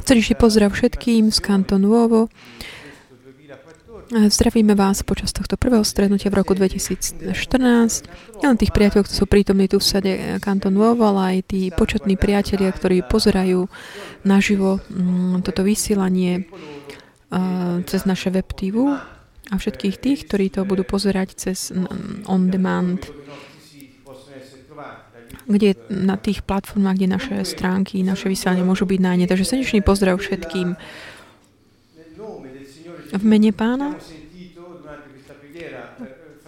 Srdečný pozdrav všetkým z Canto Nuovo. Zdravíme vás počas tohto prvého stretnutia v roku 2014. Len tých priateľov, ktorí sú prítomní tu v sede Canto Nuovo, ale aj tí početní priatelia, ktorí pozerajú naživo mm, toto vysielanie cez naše web TV a všetkých tých, ktorí to budú pozerať cez on demand kde na tých platformách, kde naše stránky, naše vysielanie môžu byť nájne. Takže srdečný pozdrav všetkým. V mene pána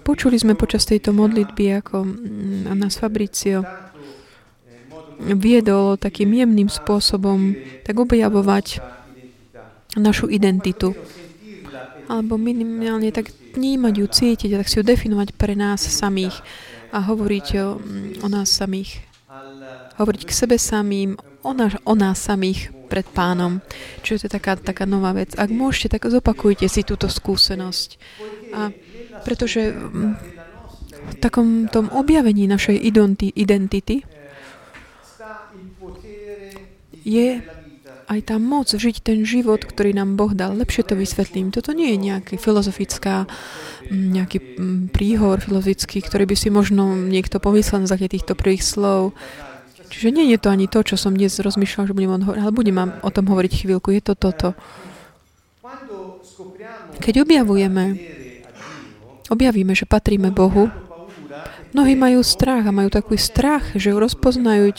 počuli sme počas tejto modlitby, ako mm, nás Fabricio viedol takým jemným spôsobom tak objavovať našu identitu. Alebo minimálne tak vnímať ju, cítiť a tak si ju definovať pre nás samých a hovoriť o, o nás samých. Hovoriť k sebe samým, o nás, o nás samých pred pánom. To je taká, taká nová vec. Ak môžete, tak zopakujte si túto skúsenosť. A pretože v takom tom objavení našej identity je aj tá moc žiť ten život, ktorý nám Boh dal. Lepšie to vysvetlím. Toto nie je nejaký filozofická, nejaký príhor filozofický, ktorý by si možno niekto pomyslel na základe týchto prvých slov. Čiže nie je to ani to, čo som dnes rozmýšľal, že budem on hovoriť, ale budem o tom hovoriť chvíľku. Je to toto. Keď objavujeme, objavíme, že patríme Bohu, mnohí majú strach a majú taký strach, že ju rozpoznajú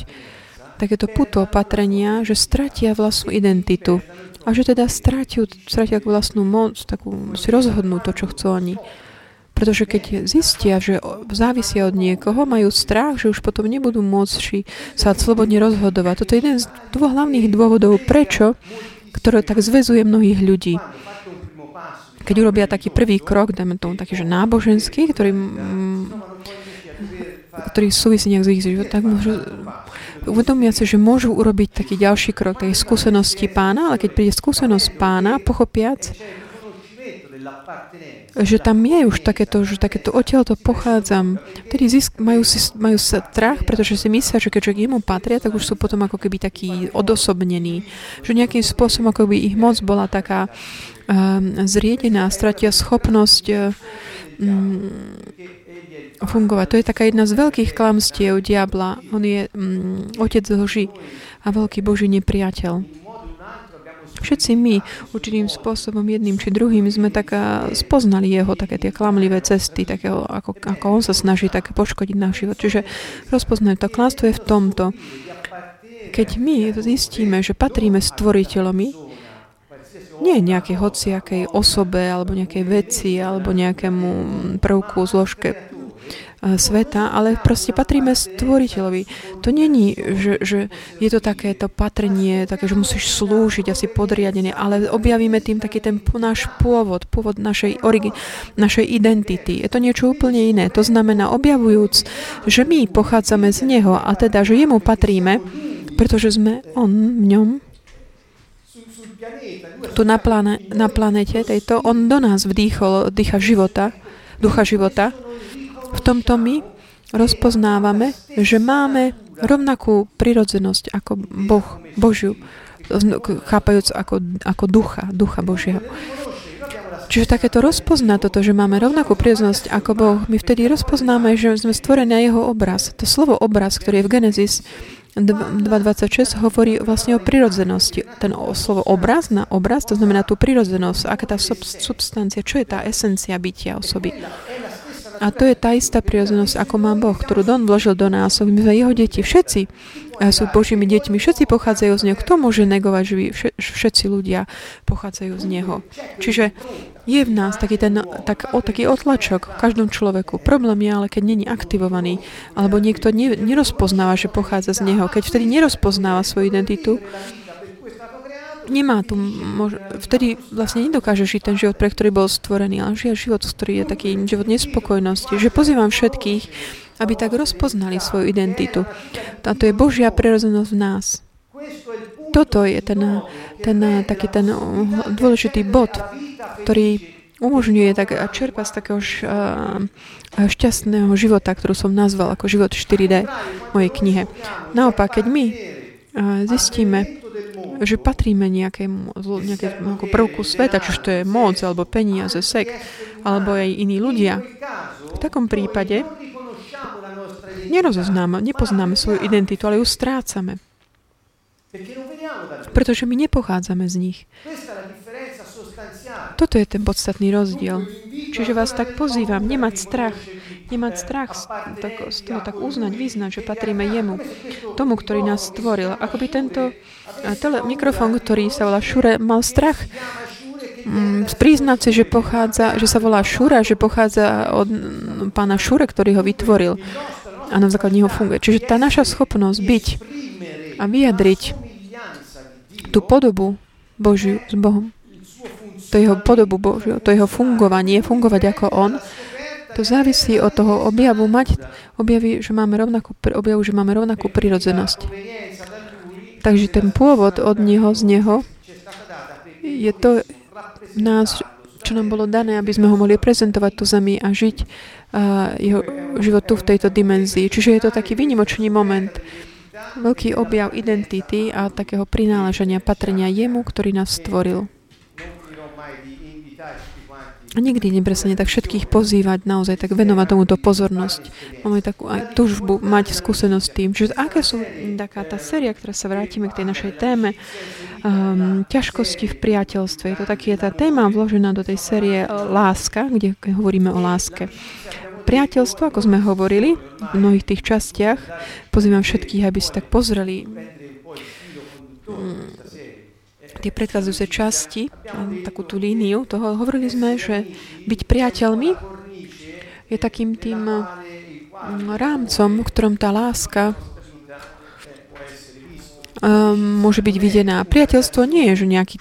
takéto puto opatrenia, že stratia vlastnú identitu a že teda stratia, stratia vlastnú moc, takú si rozhodnú to, čo chcú oni. Pretože keď zistia, že závisia od niekoho, majú strach, že už potom nebudú môcť sa slobodne rozhodovať. Toto je jeden z dvoch hlavných dôvodov, prečo, ktoré tak zväzuje mnohých ľudí. Keď urobia taký prvý krok, dajme tomu taký, že náboženský, ktorý, ktorý súvisí nejak s ich životom, tak môžu uvedomia si, že môžu urobiť taký ďalší krok, tej skúsenosti pána, ale keď príde skúsenosť pána, pochopiac, že tam je už takéto, že takéto odtiaľ to pochádzam. Vtedy zisk, majú, si, majú strach, pretože si myslia, že keďže k nemu patria, tak už sú potom ako keby takí odosobnení. Že nejakým spôsobom ako by ich moc bola taká um, zriedená, stratia schopnosť um, fungovať. To je taká jedna z veľkých klamstiev diabla. On je mm, otec lži a veľký Boží nepriateľ. Všetci my určitým spôsobom, jedným či druhým, sme tak spoznali jeho také tie klamlivé cesty, takého, ako, ako on sa snaží tak poškodiť náš život. Čiže rozpoznať to klamstvo je v tomto. Keď my zistíme, že patríme stvoriteľovi, nie nejakej hociakej osobe, alebo nejakej veci, alebo nejakému prvku, zložke sveta, ale proste patríme stvoriteľovi. To není, že, že je to takéto patrenie, také, že musíš slúžiť asi podriadené, ale objavíme tým taký ten náš pôvod, pôvod našej, origi, našej identity. Je to niečo úplne iné. To znamená, objavujúc, že my pochádzame z Neho a teda, že Jemu patríme, pretože sme On v ňom, tu na, plane, na planete tejto, On do nás vdýchol, dýcha života, ducha života v tomto my rozpoznávame, že máme rovnakú prirodzenosť ako Boh, Božiu, chápajúc ako, ako ducha, ducha Božieho. Čiže takéto rozpozná toto, že máme rovnakú prirodzenosť ako Boh, my vtedy rozpoznáme, že sme stvorení na jeho obraz. To slovo obraz, ktoré je v Genesis 2.26 hovorí vlastne o prirodzenosti. Ten slovo obraz na obraz, to znamená tú prirodzenosť, aká tá substancia, čo je tá esencia bytia osoby. A to je tá istá prirodzenosť, ako má Boh, ktorú Don vložil do nás. My sme jeho deti, všetci sú Božími deťmi, všetci pochádzajú z Neho. Kto môže negovať, že všetci ľudia pochádzajú z Neho? Čiže je v nás taký, ten, tak, o, taký otlačok v každom človeku. Problém je ale, keď není aktivovaný, alebo niekto nerozpoznáva, že pochádza z Neho. Keď vtedy nerozpoznáva svoju identitu, nemá tu, mož- vtedy vlastne nedokáže žiť ten život, pre ktorý bol stvorený, ale žije život, ktorý je taký život nespokojnosti. Že pozývam všetkých, aby tak rozpoznali svoju identitu. A to je Božia prirodzenosť v nás. Toto je ten, ten taký ten dôležitý bod, ktorý umožňuje tak a z takého šťastného života, ktorú som nazval ako život 4D v mojej knihe. Naopak, keď my zistíme, že patríme nejakému, nejakému prvku sveta, čiže to je moc, alebo peniaze, sek, alebo aj iní ľudia, v takom prípade nerozoznáme, nepoznáme svoju identitu, ale ju strácame. Pretože my nepochádzame z nich. Toto je ten podstatný rozdiel. Čiže vás tak pozývam, nemať strach. Nemať strach tak, z toho tak uznať, vyznať, že patríme jemu. Tomu, ktorý nás stvoril. Ako by tento tele, mikrofón, ktorý sa volá Šure, mal strach mm, priznať si, že pochádza, že sa volá Šura, že pochádza od pána Šure, ktorý ho vytvoril a na základe neho funguje. Čiže tá naša schopnosť byť a vyjadriť tú podobu Božiu s Bohom to jeho podobu Božiu, to jeho fungovanie, fungovať ako On, to závisí od toho objavu, mať objavy, že máme rovnakú, objavu, že máme rovnakú prirodzenosť. Takže ten pôvod od Neho, z Neho, je to nás, čo nám bolo dané, aby sme ho mohli prezentovať tu zemi a žiť uh, jeho život tu v tejto dimenzii. Čiže je to taký výnimočný moment, veľký objav identity a takého prináleženia, patrenia jemu, ktorý nás stvoril. Nikdy neprestane tak všetkých pozývať, naozaj tak venovať tomuto pozornosť. Máme takú aj tužbu mať skúsenosť tým, že aké sú taká tá séria, ktorá sa vrátime k tej našej téme, um, ťažkosti v priateľstve. Je to taký, je tá téma vložená do tej série Láska, kde hovoríme o láske. Priateľstvo, ako sme hovorili v mnohých tých častiach, pozývam všetkých, aby si tak pozreli um, tie predchádzajúce časti, takú tú líniu toho, hovorili sme, že byť priateľmi je takým tým mm, rámcom, v ktorom tá láska um, môže byť videná. Priateľstvo nie je, že nejaký,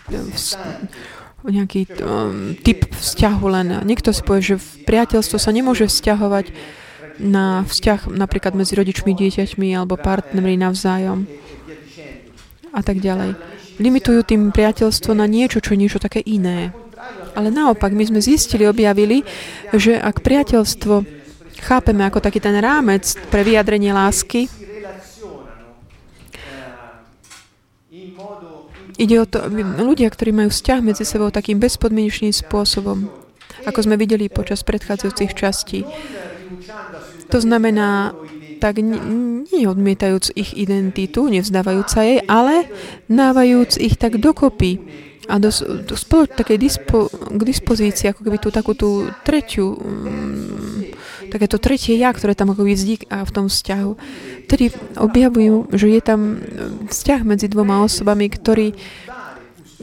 nejaký um, typ vzťahu len. Niekto si povie, že priateľstvo sa nemôže vzťahovať na vzťah napríklad medzi rodičmi, dieťaťmi alebo partnermi navzájom a tak ďalej limitujú tým priateľstvo na niečo, čo niečo také iné. Ale naopak, my sme zistili, objavili, že ak priateľstvo chápeme ako taký ten rámec pre vyjadrenie lásky, ide o to, ľudia, ktorí majú vzťah medzi sebou takým bezpodmienečným spôsobom, ako sme videli počas predchádzajúcich častí. To znamená, tak nie odmietajúc ich identitu, nevzdávajúc sa jej, ale dávajúc ich tak dokopy a do, do spolo, takej dispo, k dispozícii, ako keby tú takú tú tretiu, um, takéto tretie ja, ktoré tam ako vznik a v tom vzťahu. Tedy objavujú, že je tam vzťah medzi dvoma osobami, ktorý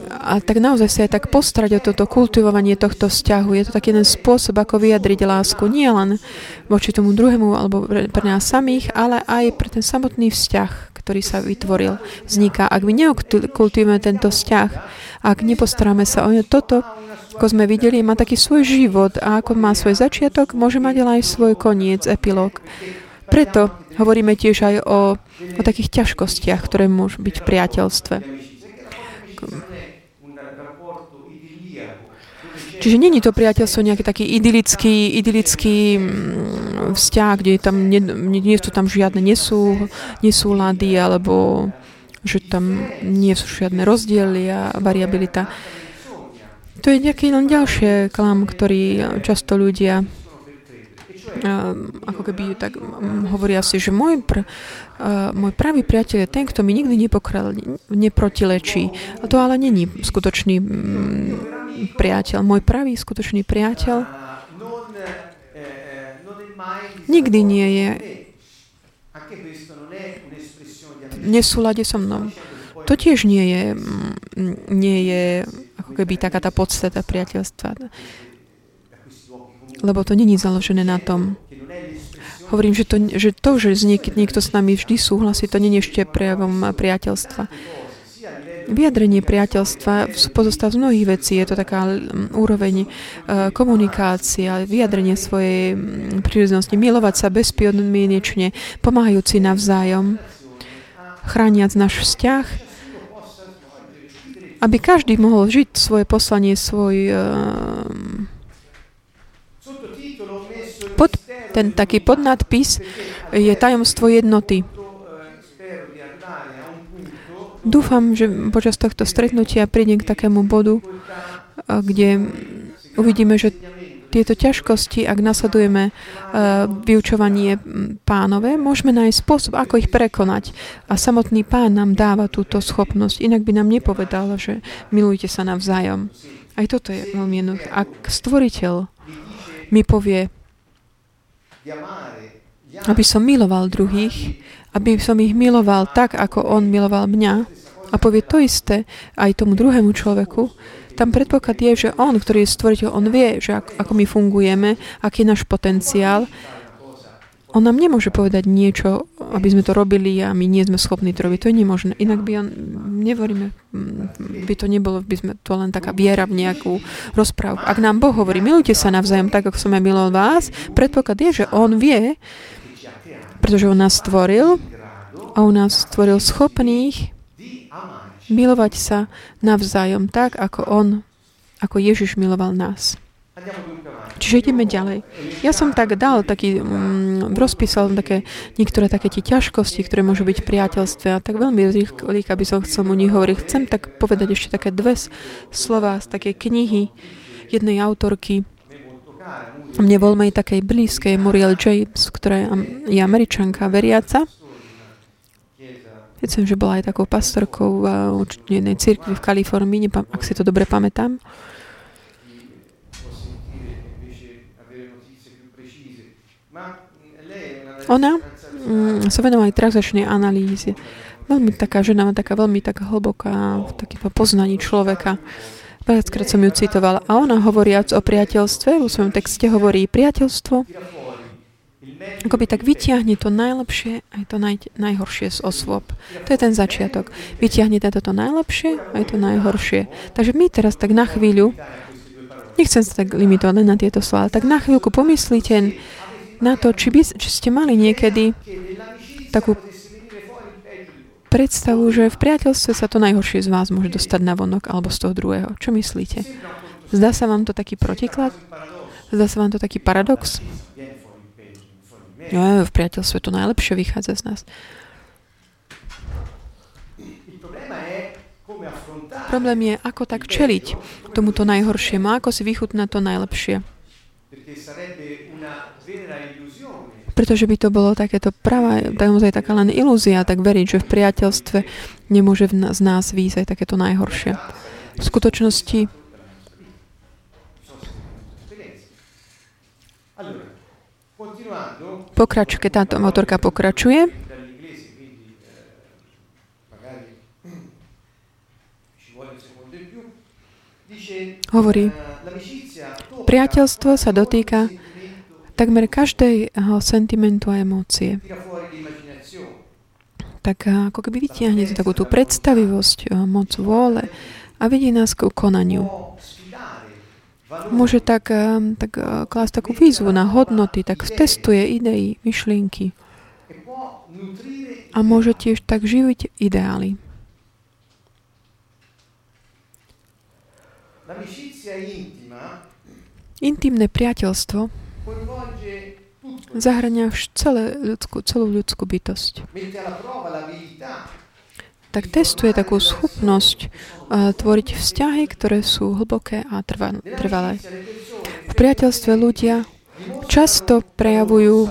a tak naozaj sa aj tak postrať o toto kultivovanie tohto vzťahu. Je to taký jeden spôsob, ako vyjadriť lásku. Nie len voči tomu druhému alebo pre nás samých, ale aj pre ten samotný vzťah, ktorý sa vytvoril, vzniká. Ak my nekultivujeme tento vzťah, ak nepostaráme sa o toto, ako sme videli, má taký svoj život a ako má svoj začiatok, môže mať aj svoj koniec, epilóg. Preto hovoríme tiež aj o, o takých ťažkostiach, ktoré môžu byť v priateľstve. Čiže není to priateľstvo nejaký taký idylický, idylický mm, vzťah, kde tam nie, nie sú tam žiadne nesú, nesúlady alebo že tam nie sú žiadne rozdiely a variabilita. To je nejaký len ďalšie klam, ktorý často ľudia ako keby tak hovoria si, že môj, pr, môj pravý priateľ je ten, kto mi nikdy nepokrel, neprotilečí. A to ale není skutočný priateľ. Môj pravý skutočný priateľ nikdy nie je v nesúlade so mnou. To tiež nie je, nie je ako keby taká tá podstata priateľstva. Lebo to není založené na tom. Hovorím, že to, že, to, že niek- niekto s nami vždy súhlasí, to nie je ešte prejavom priateľstva. Vyjadrenie priateľstva pozostáva z mnohých vecí. Je to taká mm, úroveň e, komunikácie, vyjadrenie svojej mm, prírodzenosti, milovať sa bezpodmienečne, pomáhajúci navzájom, chrániac náš vzťah, aby každý mohol žiť svoje poslanie, svoj e, pod, ten taký podnadpis je tajomstvo jednoty. Dúfam, že počas tohto stretnutia prídem k takému bodu, kde uvidíme, že tieto ťažkosti, ak nasledujeme uh, vyučovanie pánové, môžeme nájsť spôsob, ako ich prekonať. A samotný pán nám dáva túto schopnosť. Inak by nám nepovedal, že milujte sa navzájom. Aj toto je veľmi jednoduché. Ak stvoriteľ mi povie, aby som miloval druhých, aby som ich miloval tak, ako on miloval mňa a povie to isté aj tomu druhému človeku, tam predpoklad je, že on, ktorý je stvoriteľ, on vie, že ako, my fungujeme, aký je náš potenciál. On nám nemôže povedať niečo, aby sme to robili a my nie sme schopní to robiť. To je nemožné. Inak by on, nevoríme, mm, by to nebolo, by sme to len taká viera v nejakú rozprávku. Ak nám Boh hovorí, milujte sa navzájom tak, ako som aj miloval vás, predpoklad je, že on vie, pretože on nás stvoril a on nás stvoril schopných milovať sa navzájom tak, ako On, ako Ježiš miloval nás. Čiže ideme ďalej. Ja som tak dal, taký, mm, rozpísal také, niektoré také tie ťažkosti, ktoré môžu byť v priateľstve a tak veľmi rýchlo, aby som chcel mu nich hovoriť. Chcem tak povedať ešte také dve slova z také knihy jednej autorky, mne veľmi takej blízkej, Muriel James, ktorá je američanka, veriaca. Myslím, že bola aj takou pastorkou v jednej cirkvi v Kalifornii, ak si to dobre pamätám. Ona mm, sa venovala aj transačnej analýze. Veľmi taká žena, taká veľmi taká hlboká v takého poznaní človeka. Viackrát som ju citovala. A ona hovoriac o priateľstve, vo svojom texte hovorí, priateľstvo akoby tak vyťahne to najlepšie aj to naj, najhoršie z osôb. To je ten začiatok. Vyťahne to najlepšie aj to najhoršie. Takže my teraz tak na chvíľu, nechcem sa tak limitovať na tieto slova, tak na chvíľku pomyslíte na to, či, by, či ste mali niekedy takú predstavu, že v priateľstve sa to najhoršie z vás môže dostať na vonok alebo z toho druhého. Čo myslíte? Zdá sa vám to taký protiklad? Zdá sa vám to taký paradox? Ja, v priateľstve to najlepšie vychádza z nás. Problém je, ako tak čeliť tomuto najhoršiemu, ako si vychutnať to najlepšie. Pretože by to bolo takéto práva, naozaj taká len ilúzia, tak veriť, že v priateľstve nemôže z nás výjsť aj takéto najhoršie. V skutočnosti Pokrač, keď táto motorka pokračuje, hovorí, priateľstvo sa dotýka takmer každého sentimentu a emócie. Tak ako keby vytiahne takú tú predstavivosť, moc vôle a vedie nás k konaniu môže tak, tak eh, klásť takú výzvu na hodnoty, tak testuje idei, myšlienky. A môže tiež tak živiť ideály. Intimné priateľstvo zahrania celé ľudskú, celú ľudskú bytosť tak testuje takú schopnosť uh, tvoriť vzťahy, ktoré sú hlboké a trva, trvalé. V priateľstve ľudia často prejavujú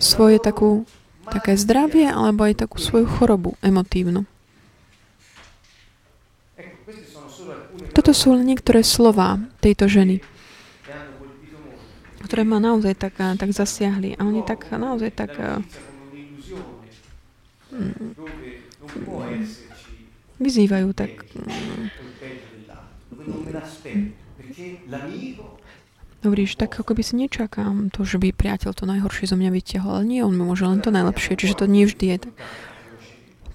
svoje takú, také zdravie alebo aj takú svoju chorobu emotívnu. Toto sú len niektoré slova tejto ženy, ktoré ma naozaj tak, tak zasiahli. A oni tak naozaj tak... Mm, vyzývajú tak Hovoríš, tak ako by si nečakám to, že by priateľ to najhoršie zo mňa vytiahol, ale nie, on mi môže len to najlepšie, čiže to nie vždy je tak.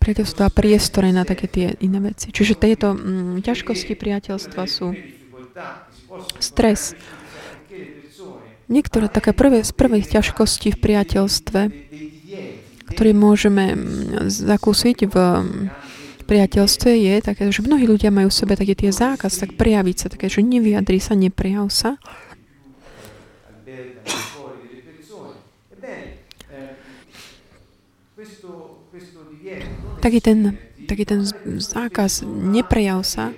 Priateľstvo a priestore na také tie iné veci. Čiže tieto mm, ťažkosti priateľstva sú stres niektoré také prvé, z prvých ťažkostí v priateľstve, ktoré môžeme mm, zakúsiť v mm, priateľstve je také, že mnohí ľudia majú v sebe také tie zákaz, tak prejaviť sa, také, že nevyjadri sa, neprijav sa. Taký ten, taký ten zákaz, neprejav sa,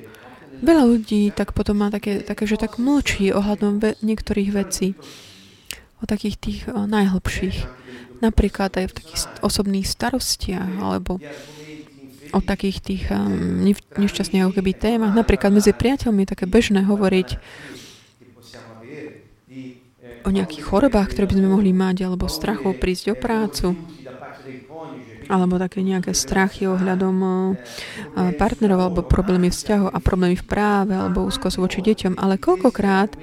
veľa ľudí tak potom má také, také že tak mlčí ohľadom ve- niektorých vecí, o takých tých o, najhlbších. Napríklad aj v takých osobných starostiach, alebo o takých tých um, nešťastných keby témach. Napríklad medzi priateľmi je také bežné hovoriť o nejakých chorobách, ktoré by sme mohli mať, alebo strachov prísť o prácu, alebo také nejaké strachy ohľadom partnerov, alebo problémy vzťahov a problémy v práve, alebo úzkosť voči deťom. Ale koľkokrát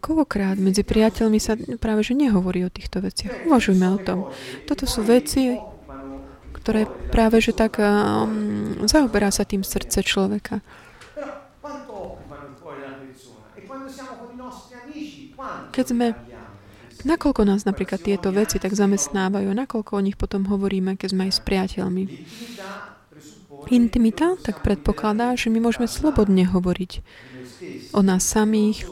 koľkokrát medzi priateľmi sa práve že nehovorí o týchto veciach. Uvažujme o tom. Toto sú veci, ktoré práve že tak um, zaoberá sa tým srdce človeka. Keď sme, nakoľko nás napríklad tieto veci tak zamestnávajú, nakoľko o nich potom hovoríme, keď sme aj s priateľmi. Intimita tak predpokladá, že my môžeme slobodne hovoriť o nás samých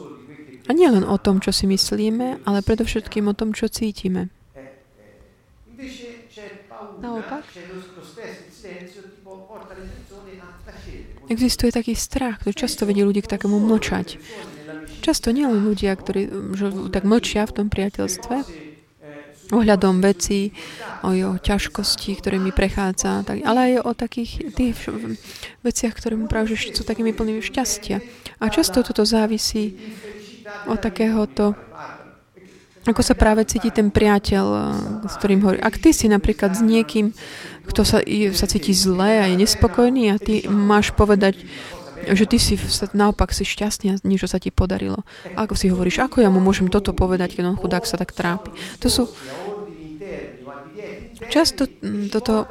a nielen o tom, čo si myslíme, ale predovšetkým o tom, čo cítime. Naopak, existuje taký strach, ktorý často vedie ľudí k takému mlčať. Často nielen ľudia, ktorí že tak mlčia v tom priateľstve, ohľadom vecí, o jeho ťažkosti, ktoré mi prechádza, tak, ale aj o takých tých veciach, ktoré mu práve sú takými plnými šťastia. A často toto závisí od takéhoto ako sa práve cíti ten priateľ, s ktorým hovorí. Ak ty si napríklad s niekým, kto sa, sa cíti zle a je nespokojný a ty máš povedať, že ty si naopak si šťastný niečo sa ti podarilo. Ako si hovoríš, ako ja mu môžem toto povedať, keď on chudák sa tak trápi. To sú... Často toto...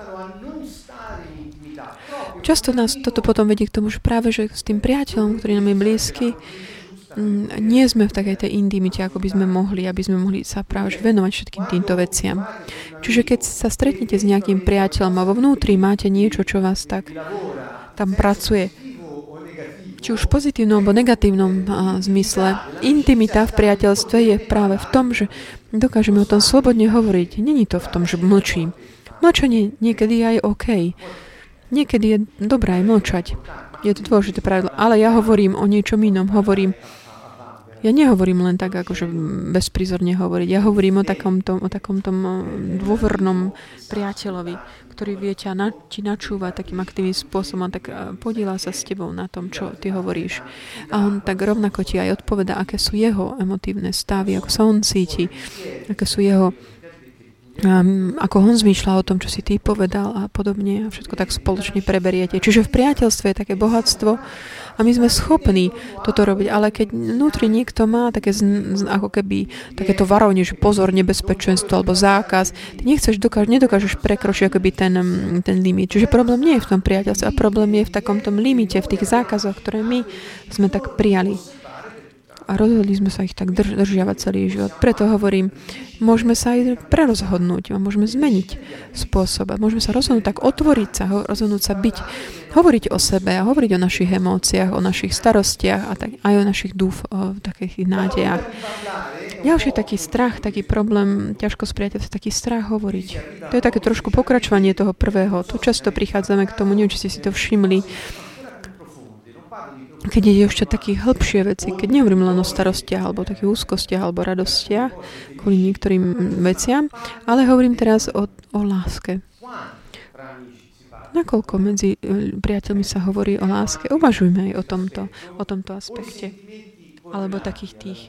Často nás toto potom vedie k tomu, že práve že s tým priateľom, ktorý nám je blízky, nie sme v takej tej intimite, ako by sme mohli, aby sme mohli sa práve venovať všetkým týmto veciam. Čiže keď sa stretnete s nejakým priateľom a vo vnútri máte niečo, čo vás tak tam pracuje, či už v pozitívnom alebo negatívnom zmysle, intimita v priateľstve je práve v tom, že dokážeme o tom slobodne hovoriť. Není to v tom, že mlčím. Mlčanie niekedy je aj OK. Niekedy je dobré aj mlčať. Je to dôležité pravidlo. Ale ja hovorím o niečom inom. Hovorím ja nehovorím len tak, akože bezprizorne hovoriť. Ja hovorím o takomto, o takomto dôvernom priateľovi, ktorý vie ťa na, ti načúvať takým aktívnym spôsobom a tak podiela sa s tebou na tom, čo ty hovoríš. A on tak rovnako ti aj odpoveda, aké sú jeho emotívne stavy, ako sa on cíti, aké sú jeho um, ako on zmýšľa o tom, čo si ty povedal a podobne a všetko tak spoločne preberiete. Čiže v priateľstve je také bohatstvo, a my sme schopní toto robiť, ale keď vnútri niekto má také ako keby takéto varovanie, že pozor, nebezpečenstvo alebo zákaz, ty nechceš, dokáž, nedokážeš prekročiť akoby ten, ten limit. Čiže problém nie je v tom priateľstve a problém je v takom tom limite, v tých zákazoch, ktoré my sme tak prijali a rozhodli sme sa ich tak drž- držiavať celý život. Preto hovorím, môžeme sa aj prerozhodnúť môžeme zmeniť spôsob a môžeme sa rozhodnúť tak otvoriť sa, rozhodnúť sa byť, hovoriť o sebe a hovoriť o našich emóciách, o našich starostiach a tak, aj o našich dúf, o takých nádejach. Ďalší taký strach, taký problém, ťažko spriateľ, taký strach hovoriť. To je také trošku pokračovanie toho prvého. Tu často prichádzame k tomu, neviem, či ste si to všimli, keď ide ešte také hĺbšie veci, keď nehovorím len o starostiach, alebo takých úzkostiach, alebo radostiach, kvôli niektorým veciam, ale hovorím teraz o, o láske. Nakoľko medzi e, priateľmi sa hovorí o láske, uvažujme aj o tomto, o tomto aspekte. Alebo takých tých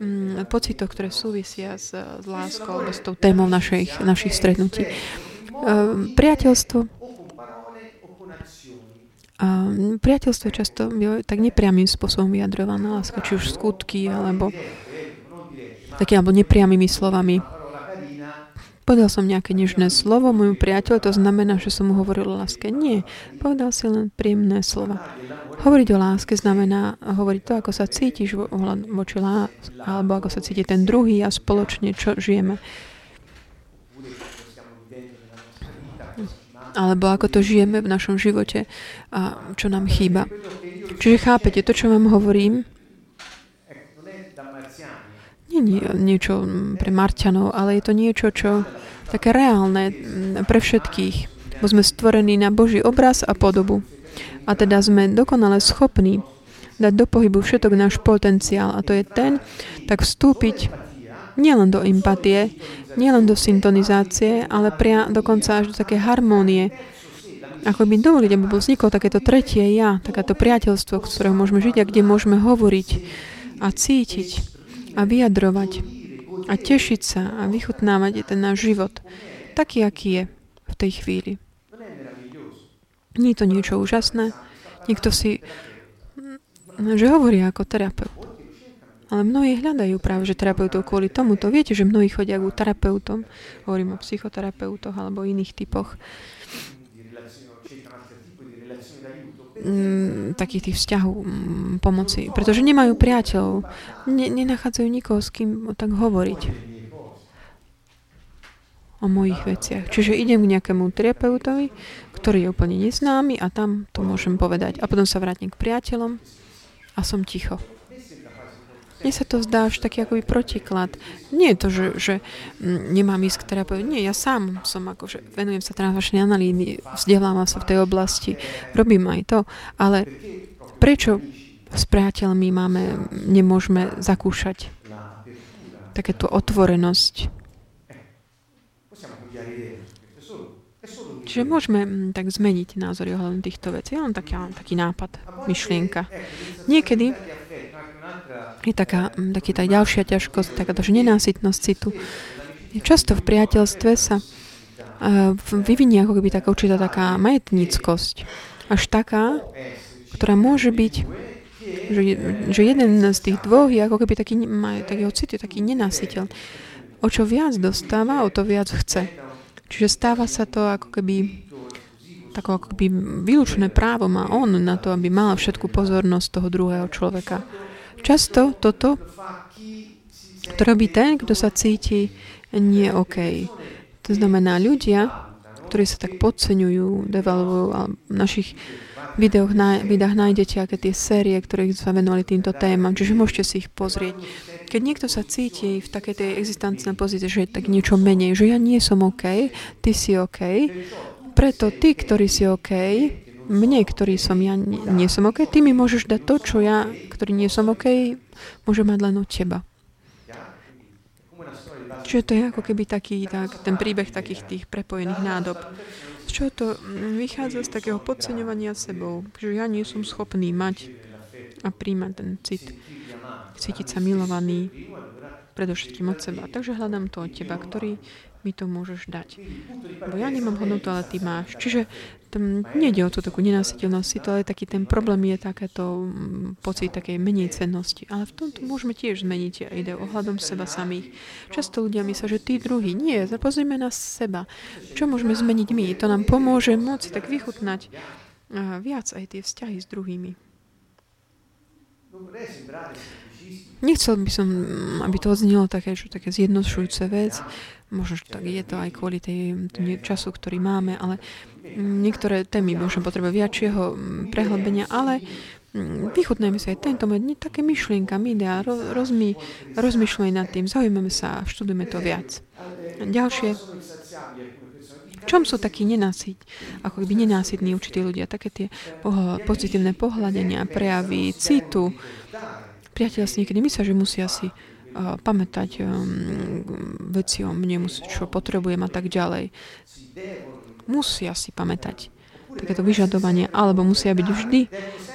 mm, pocitoch, ktoré súvisia s, s láskou alebo s tou témou našich, našich stretnutí. E, priateľstvo priateľstvo je často tak nepriamým spôsobom vyjadrovaná láska, či už skutky, alebo taký, alebo nepriamými slovami. Povedal som nejaké nežné slovo môjmu priateľu, to znamená, že som mu hovoril o láske. Nie, povedal si len príjemné slova. Hovoriť o láske znamená hovoriť to, ako sa cítiš voči láske, alebo ako sa cíti ten druhý a spoločne, čo žijeme. Alebo ako to žijeme v našom živote a čo nám chýba. Čiže chápete, to, čo vám hovorím, nie je niečo pre Marťanov, ale je to niečo, čo také reálne pre všetkých. Bo sme stvorení na Boží obraz a podobu. A teda sme dokonale schopní dať do pohybu všetok náš potenciál. A to je ten, tak vstúpiť nielen do empatie, nielen do syntonizácie, ale pria, dokonca až do také harmónie. Ako by dovoliť, aby vzniklo takéto tretie ja, takéto priateľstvo, z ktorého môžeme žiť a kde môžeme hovoriť a cítiť a vyjadrovať a tešiť sa a vychutnávať ten náš život taký, aký je v tej chvíli. Nie je to niečo úžasné. Niekto si, že hovorí ako terapeut. Ale mnohí hľadajú práve, že terapeutov kvôli tomu. To viete, že mnohí chodia ku terapeutom. Hovorím o psychoterapeutoch alebo iných typoch mm, takých tých vzťahov mm, pomoci. Pretože nemajú priateľov. Ne, nenachádzajú nikoho, s kým tak hovoriť o mojich veciach. Čiže idem k nejakému terapeutovi, ktorý je úplne neznámy a tam to môžem povedať. A potom sa vrátim k priateľom a som ticho. Mne sa to zdá až taký akoby protiklad. Nie je to, že, že nemám ísť k terapeutu. Nie, ja sám som akože, venujem sa transvačnej analýzy, vzdelávam sa v tej oblasti, robím aj to, ale prečo s priateľmi máme, nemôžeme zakúšať takéto otvorenosť Čiže môžeme tak zmeniť názory ohľadom týchto vecí. Je len taký, taký nápad, myšlienka. Niekedy je taká, mm, taký tá ďalšia ťažkosť, taká že nenásytnosť citu. Často v priateľstve sa uh, vyvinie ako keby taká určitá taká majetníckosť. Až taká, ktorá môže byť že, že jeden z tých dvoch je ako keby taký, má takého taký nenásyteľ. O čo viac dostáva, o to viac chce. Čiže stáva sa to ako keby tako ako keby výlučné právo má on na to, aby mal všetku pozornosť toho druhého človeka. Často toto to robí ten, kto sa cíti nie OK. To znamená ľudia, ktorí sa tak podceňujú, devalvujú a v našich videoch, na, videách nájdete aké tie série, ktoré sa venovali týmto témam, čiže môžete si ich pozrieť. Keď niekto sa cíti v takej tej existencnej pozícii, že je tak niečo menej, že ja nie som OK, ty si OK, preto ty, ktorý si OK, mne, ktorý som ja, nie, som OK, ty mi môžeš dať to, čo ja, ktorý nie som OK, môžem mať len od teba. Čiže to je ako keby taký, tak, ten príbeh takých tých prepojených nádob. Z čoho to vychádza z takého podceňovania sebou, že ja nie som schopný mať a príjmať ten cit cítiť sa milovaný predovšetkým od seba. Takže hľadám to od teba, ktorý mi to môžeš dať. Bo ja nemám hodnotu, ale ty máš. Čiže tam nejde o tú takú nenásytelnosť, to ale taký ten problém je takéto mm, pocit takej menej cennosti. Ale v tomto môžeme tiež zmeniť ide ohľadom seba samých. Často ľudia myslia, že tí druhí. Nie, pozrieme na seba. Čo môžeme zmeniť my? To nám pomôže môcť tak vychutnať viac aj tie vzťahy s druhými. Nechcel by som, aby to odznelo také, že také zjednodušujúce vec. Možno, že tak je to aj kvôli tej času, ktorý máme, ale niektoré témy možno potrebujú viačieho prehlbenia, ale vychutnajme sa aj tento moment, také myšlienka, idea, rozmy, rozmýšľaj nad tým, zaujímame sa, študujeme to viac. Ďalšie, čom sú takí nenásyť, ako by nenásytní určití ľudia, také tie pozitívne pohľadenia, prejavy, citu, priateľ si niekedy myslia, že musia si uh, pamätať um, veci o mne, čo potrebujem a tak ďalej. Musia si pamätať takéto vyžadovanie, alebo musia byť vždy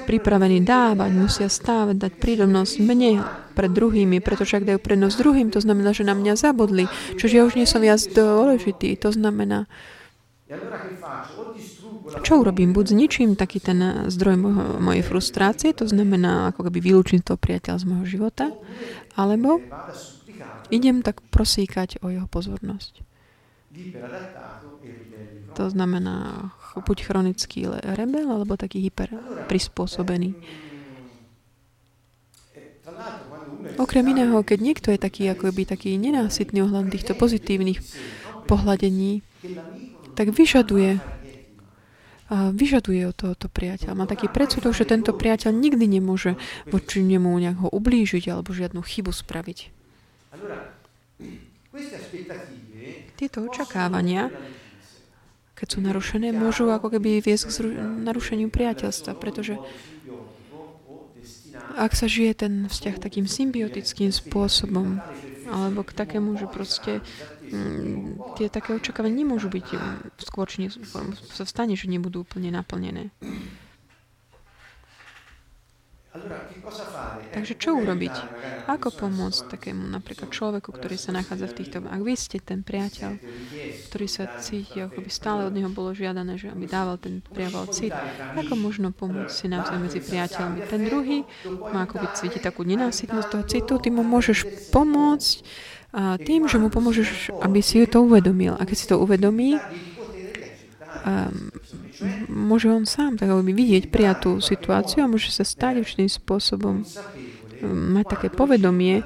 pripravení dávať, musia stávať, dať prírodnosť mne pred druhými, pretože ak dajú prednosť druhým, to znamená, že na mňa zabudli, čože ja už nie som viac dôležitý, to znamená, čo urobím? Buď zničím taký ten zdroj mojho, mojej frustrácie, to znamená ako keby vylúčim toho priateľa z môjho života, alebo idem tak prosíkať o jeho pozornosť. To znamená buď chronický rebel, alebo taký hyper prispôsobený. Okrem iného, keď niekto je taký, ako by taký nenásytný ohľadom týchto pozitívnych pohľadení, tak vyžaduje a vyžaduje od tohoto priateľa. Má taký predsudok, že tento priateľ nikdy nemôže voči nemu nejak ho ublížiť alebo žiadnu chybu spraviť. Tieto očakávania, keď sú narušené, môžu ako keby viesť k narušeniu priateľstva, pretože ak sa žije ten vzťah takým symbiotickým spôsobom, alebo k takému, že proste mm, tie také očakávania nemôžu byť mm, skôr, či sa stane, že nebudú úplne naplnené. Takže čo urobiť? Ako pomôcť takému napríklad človeku, ktorý sa nachádza v týchto... Ak vy ste ten priateľ, ktorý sa cíti, ako by stále od neho bolo žiadané, že aby dával ten prijaval cit, ako možno pomôcť si navzájom medzi priateľmi? Ten druhý má ako by cíti takú nenásytnosť toho citu, ty mu môžeš pomôcť a tým, že mu pomôžeš, aby si to uvedomil. A keď si to uvedomí, um, môže on sám tak vidieť prijatú situáciu a môže sa stať určitým spôsobom um, mať také povedomie,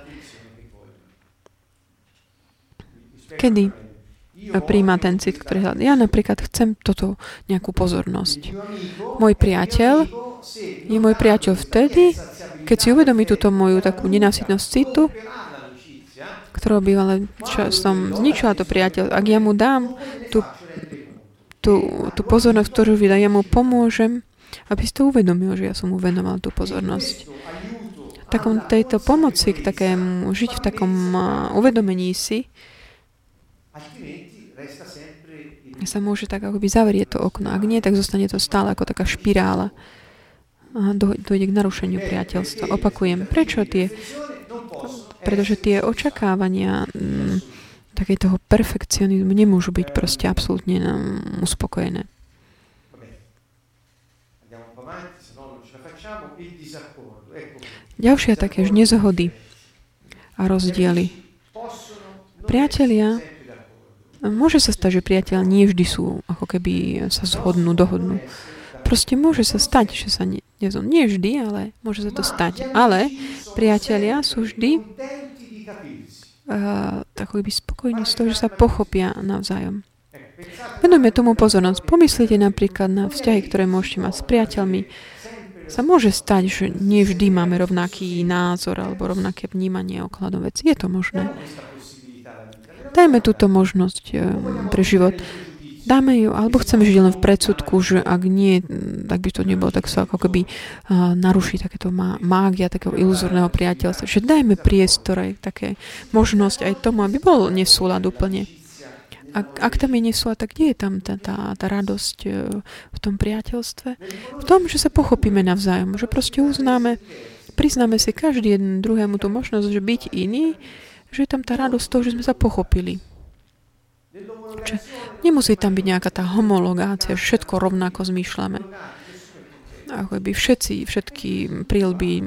kedy príjma ten cit, ktorý hľadá. Ja napríklad chcem toto nejakú pozornosť. Môj priateľ je môj priateľ vtedy, keď si uvedomí túto moju takú nenásytnosť citu, ktorou by ale som zničila to priateľ. Ak ja mu dám tú tú, tú pozornosť, ktorú vydá, ja mu pomôžem, aby si to uvedomil, že ja som mu venoval tú pozornosť. Takom tejto pomoci, k takému, žiť v takom uvedomení si, sa môže tak akoby zavrieť to okno. Ak nie, tak zostane to stále ako taká špirála. A dojde k narušeniu priateľstva. Opakujem, prečo tie... Pretože tie očakávania... Mm, také toho perfekcionizmu nemôžu byť proste absolútne uspokojené. Ďalšia také nezhody a rozdiely. Priatelia, môže sa stať, že priateľ nie vždy sú, ako keby sa zhodnú, dohodnú. Proste môže sa stať, že sa nie, nie vždy, ale môže sa to stať. Ale priatelia sú vždy uh, takový spokojní z toho, že sa pochopia navzájom. Venujme tomu pozornosť. Pomyslite napríklad na vzťahy, ktoré môžete mať s priateľmi. Sa môže stať, že nie vždy máme rovnaký názor alebo rovnaké vnímanie okladom veci. Je to možné. Dajme túto možnosť uh, pre život dáme ju, alebo chceme žiť len v predsudku, že ak nie, tak by to nebolo, tak sa ako keby uh, naruší takéto má, mágia takého iluzórneho priateľstva. Že dajme priestor aj také možnosť aj tomu, aby bol nesúlad úplne. Ak, ak tam je nesúlad, tak kde je tam tá, tá, tá radosť uh, v tom priateľstve? V tom, že sa pochopíme navzájom, že proste uznáme, priznáme si každý jeden druhému tú možnosť, že byť iný, že je tam tá radosť toho, že sme sa pochopili. Čiže nemusí tam byť nejaká tá homologácia, všetko rovnako zmýšľame. Ako by všetci, všetky prílby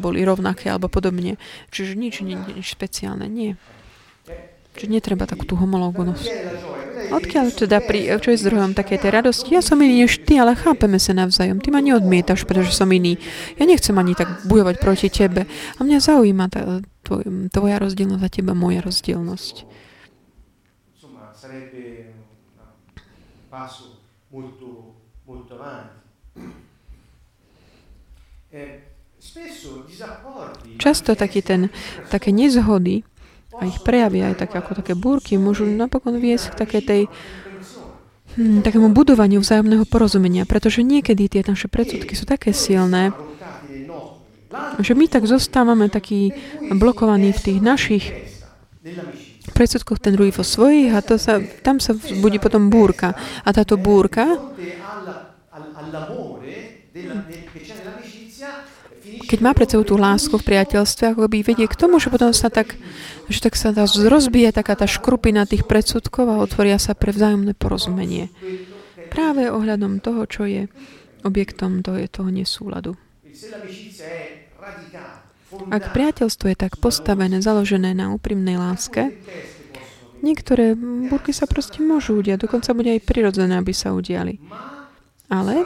boli rovnaké alebo podobne. Čiže nič, nič, nič špeciálne, nie. Čiže netreba takú tú homolognosť. Odkiaľ teda, pri, čo je zdrojom takej tej radosti? Ja som iný než ty, ale chápeme sa navzájom. Ty ma neodmietaš, pretože som iný. Ja nechcem ani tak bojovať proti tebe. A mňa zaujíma tá, tvoj, tvoja rozdielnosť a teba moja rozdielnosť. Passo molto, molto avanti. Často taký ten, také nezhody a ich prejavy, aj také, ako také búrky, môžu napokon viesť k takej tej hm, takému budovaniu vzájomného porozumenia, pretože niekedy tie naše predsudky sú také silné, že my tak zostávame takí blokovaní v tých našich predsudkoch, ten druhý vo svojich a to sa, tam sa budí potom búrka. A táto búrka keď má pred sebou tú lásku v priateľstve, ako by vedie k tomu, že potom sa tak, že tak sa rozbije taká tá škrupina tých predsudkov a otvoria sa pre vzájomné porozumenie. Práve ohľadom toho, čo je objektom toho, toho nesúladu. Ak priateľstvo je tak postavené, založené na úprimnej láske, niektoré búrky sa proste môžu udiať, dokonca bude aj prirodzené, aby sa udiali. Ale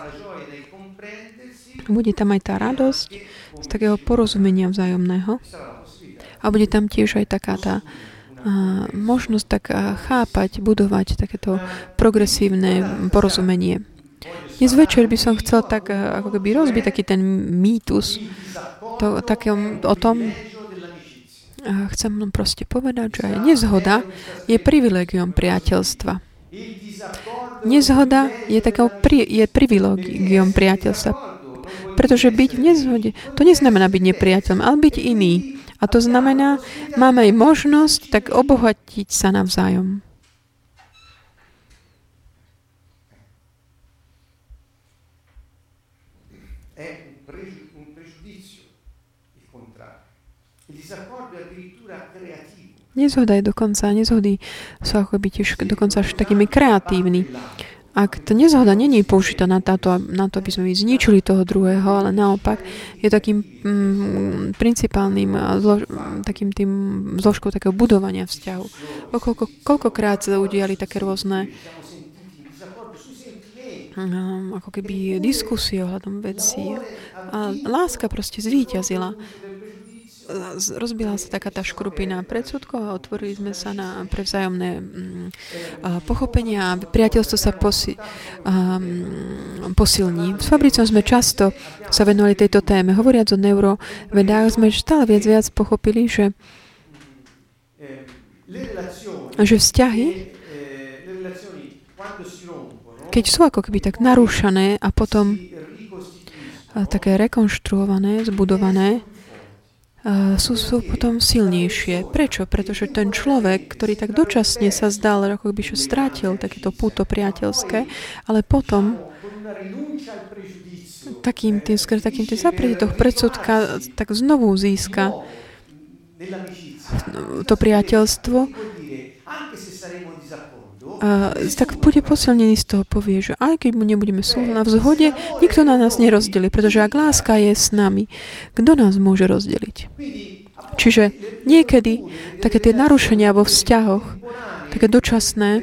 bude tam aj tá radosť z takého porozumenia vzájomného a bude tam tiež aj taká tá a, možnosť tak chápať, budovať takéto progresívne porozumenie. Dnes večer by som chcel tak ako keby rozbiť taký ten mýtus to, také, o tom, A chcem len proste povedať, že aj nezhoda je privilegium priateľstva. Nezhoda je, takou pri, je privilegium priateľstva. Pretože byť v nezhode, to neznamená byť nepriateľom, ale byť iný. A to znamená, máme aj možnosť tak obohatiť sa navzájom. Nezhoda je dokonca, nezhody sú akoby tiež dokonca až takými kreatívni. Ak to nezhoda není použitá na, táto, na to, aby sme zničili toho druhého, ale naopak je takým mm, principálnym zlož, takým tým zložkou takého budovania vzťahu. Koľko, koľkokrát sa udiali také rôzne um, ako keby diskusie ohľadom vecí. A láska proste zvíťazila rozbila sa taká tá škrupina predsudkov a otvorili sme sa na prevzájomné mm, pochopenia a priateľstvo sa posi, um, posilní. S Fabricom sme často sa venovali tejto téme. Hovoriac o neurovedách sme stále viac viac pochopili, že že vzťahy keď sú ako keby tak narúšané a potom také rekonštruované, zbudované, sú, sú potom silnejšie. Prečo? Pretože ten človek, ktorý tak dočasne sa zdal, ako by že strátil takéto púto priateľské, ale potom takým tým, skôr takým tým toho predsudka, tak znovu získa to priateľstvo a tak bude posilnený z toho, povie, že aj keď mu nebudeme súhľadná v zhode, nikto na nás nerozdeli, pretože ak láska je s nami, kto nás môže rozdeliť? Čiže niekedy také tie narušenia vo vzťahoch, také dočasné,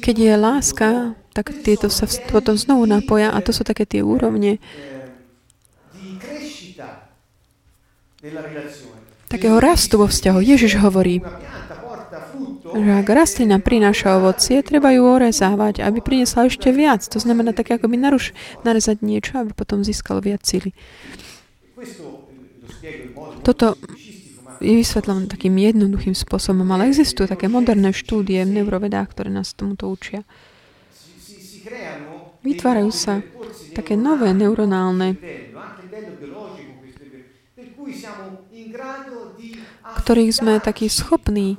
keď je láska, tak tieto sa potom znovu napoja a to sú také tie úrovne takého rastu vo vzťahu. Ježiš hovorí, že ak rastlina prináša ovocie, treba ju orezávať, aby priniesla ešte viac. To znamená tak, ako by naruš, narezať niečo, aby potom získalo viac síly. Toto je vysvetlené takým jednoduchým spôsobom, ale existujú také moderné štúdie v neurovedách, ktoré nás tomuto učia. Vytvárajú sa také nové neuronálne ktorých sme takí schopní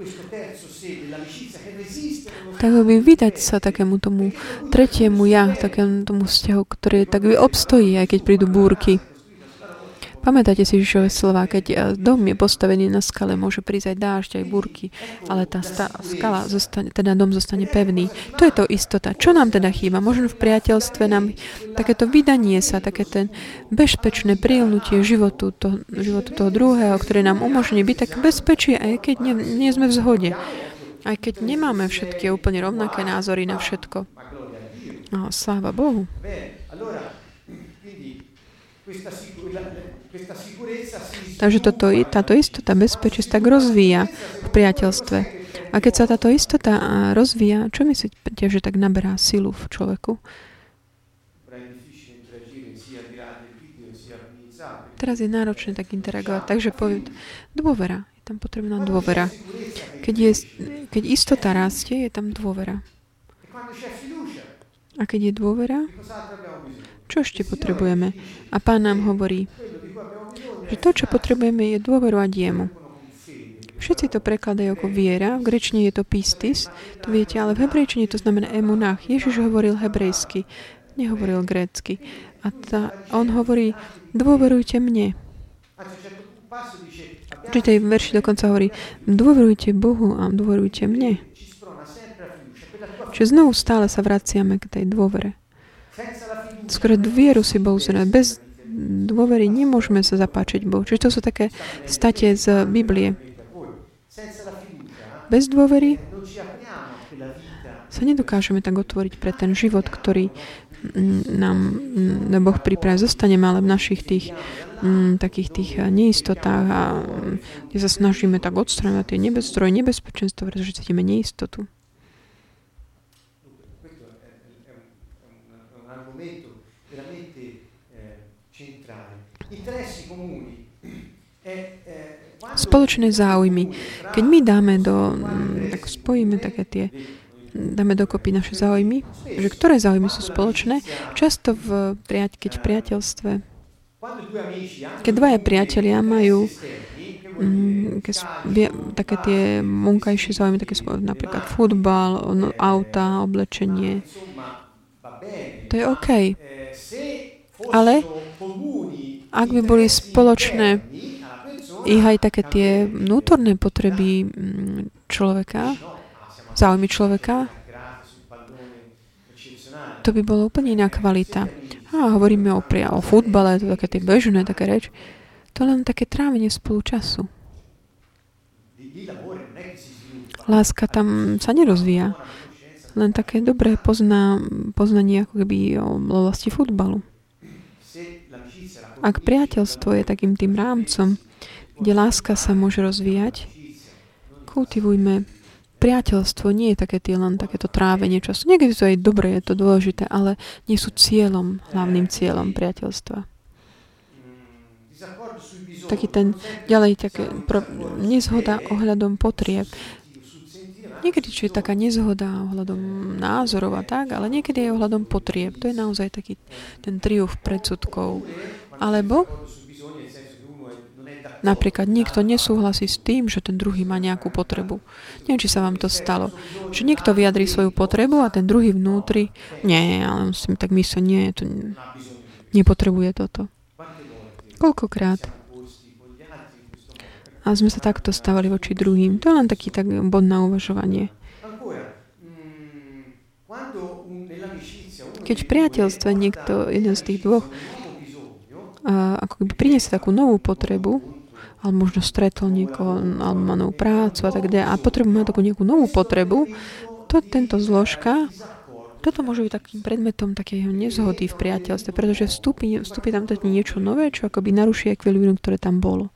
tak by vydať sa takému tomu tretiemu ja, takému tomu vzťahu, ktorý tak by obstojí, aj keď prídu búrky. Pamätáte si Ježišové slova, keď eh, dom je postavený na skale, môže prísť aj dážď, aj búrky, ale tá skala, zostane, teda dom zostane pevný. To je to istota. Čo nám teda chýba? Možno v priateľstve nám takéto vydanie sa, také ten bezpečné prilnutie životu, to, životu toho druhého, ktoré nám umožní byť tak bezpečí, aj keď nie, nie sme v zhode. Aj keď nemáme všetky úplne rovnaké názory na všetko. No, sláva Bohu. Takže toto, táto istota, bezpečie tak rozvíja v priateľstve. A keď sa táto istota rozvíja, čo myslíte, že tak naberá silu v človeku? Teraz je náročné tak interagovať. Takže poviem, dôvera. Je tam potrebná dôvera. Keď, je, keď istota rastie, je tam dôvera. A keď je dôvera, čo ešte potrebujeme? A pán nám hovorí, že to, čo potrebujeme, je dôverovať jemu. Všetci to prekladajú ako viera, v grečine je to pistis, to viete, ale v hebrejčine to znamená emunach. Ježiš hovoril hebrejsky, nehovoril grécky. A tá, on hovorí, dôverujte mne. V tej verši dokonca hovorí, dôverujte Bohu a dôverujte mne. Čiže znovu stále sa vraciame k tej dôvere. Skoro vieru si Bohu zrať. Bez dôvery nemôžeme sa zapáčiť Bohu. Čiže to sú také state z Biblie. Bez dôvery sa nedokážeme tak otvoriť pre ten život, ktorý nám mm, Boh pripraví. Zostaneme ale v našich tých mm, takých tých neistotách a mm, kde sa snažíme tak odstraňovať tie nebezstroje, nebezpečenstvo, pretože cítime neistotu. Spoločné záujmy. Keď my dáme do, mm, tak spojíme také tie dáme dokopy naše záujmy, že ktoré záujmy sú spoločné, často v, keď v priateľstve, keď dvaja priatelia majú mm, ke, také tie munkajšie záujmy, také napríklad futbal, no, auta, oblečenie, to je OK. Ale ak by boli spoločné ich aj také tie vnútorné potreby mm, človeka, záujmy človeka, to by bolo úplne iná kvalita. A hovoríme o, o futbale, to také tie bežné, také reč. To len také trávenie spolu času. Láska tam sa nerozvíja. Len také dobré pozná, poznanie ako keby o oblasti futbalu. Ak priateľstvo je takým tým rámcom, kde láska sa môže rozvíjať, kultivujme priateľstvo nie je také tie len takéto trávenie času. Niekedy to je dobre, je to dôležité, ale nie sú cieľom, hlavným cieľom priateľstva. Taký ten ďalej také pro, nezhoda ohľadom potrieb. Niekedy čo je taká nezhoda ohľadom názorov a tak, ale niekedy je ohľadom potrieb. To je naozaj taký ten triumf predsudkov. Alebo Napríklad nikto nesúhlasí s tým, že ten druhý má nejakú potrebu. Neviem, či sa vám to stalo. Že niekto vyjadrí svoju potrebu a ten druhý vnútri, nie, ale si tak myslí, nie, to nepotrebuje toto. Koľkokrát? A sme sa takto stávali voči druhým. To je len taký tak bod na uvažovanie. Keď v priateľstve niekto, jeden z tých dvoch, ako keby priniesie takú novú potrebu, alebo možno stretol niekoho, alebo má novú prácu a tak ďalej a potrebuje mať takú nejakú novú potrebu, to tento zložka, toto môže byť takým predmetom takého nezhody v priateľstve, pretože vstúpi, vstúpi tam teda niečo nové, čo akoby naruší ekvilibrium, ktoré tam bolo.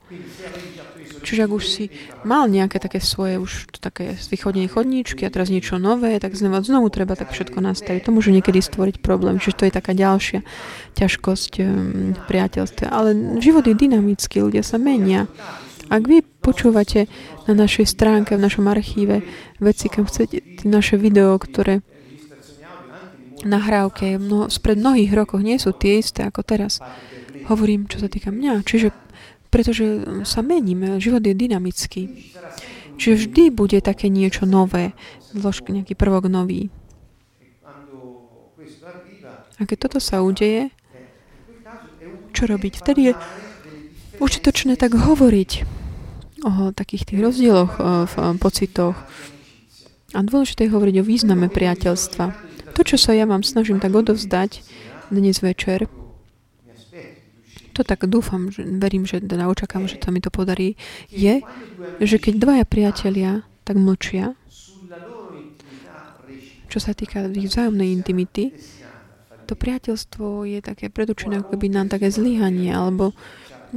Čiže ak už si mal nejaké také svoje, už také vychodenie chodníčky a teraz niečo nové, tak znovu, znovu treba tak všetko nastaviť. To môže niekedy stvoriť problém. Čiže to je taká ďalšia ťažkosť v priateľstve. Ale život je dynamický, ľudia sa menia. Ak vy počúvate na našej stránke, v našom archíve veci, keď chcete naše video, ktoré nahrávke mnoho, spred mnohých rokov nie sú tie isté ako teraz. Hovorím, čo sa týka mňa. Čiže pretože sa meníme, život je dynamický. Čiže vždy bude také niečo nové, zložky, nejaký prvok nový. A keď toto sa udeje, čo robiť? Vtedy je užitočné tak hovoriť o takých tých rozdieloch v pocitoch. A dôležité je hovoriť o význame priateľstva. To, čo sa ja vám snažím tak odovzdať dnes večer, to tak dúfam, že verím, že teda očakávam, že sa mi to podarí, je, že keď dvaja priatelia tak mlčia, čo sa týka ich vzájomnej intimity, to priateľstvo je také predurčené ako keby nám také zlyhanie, alebo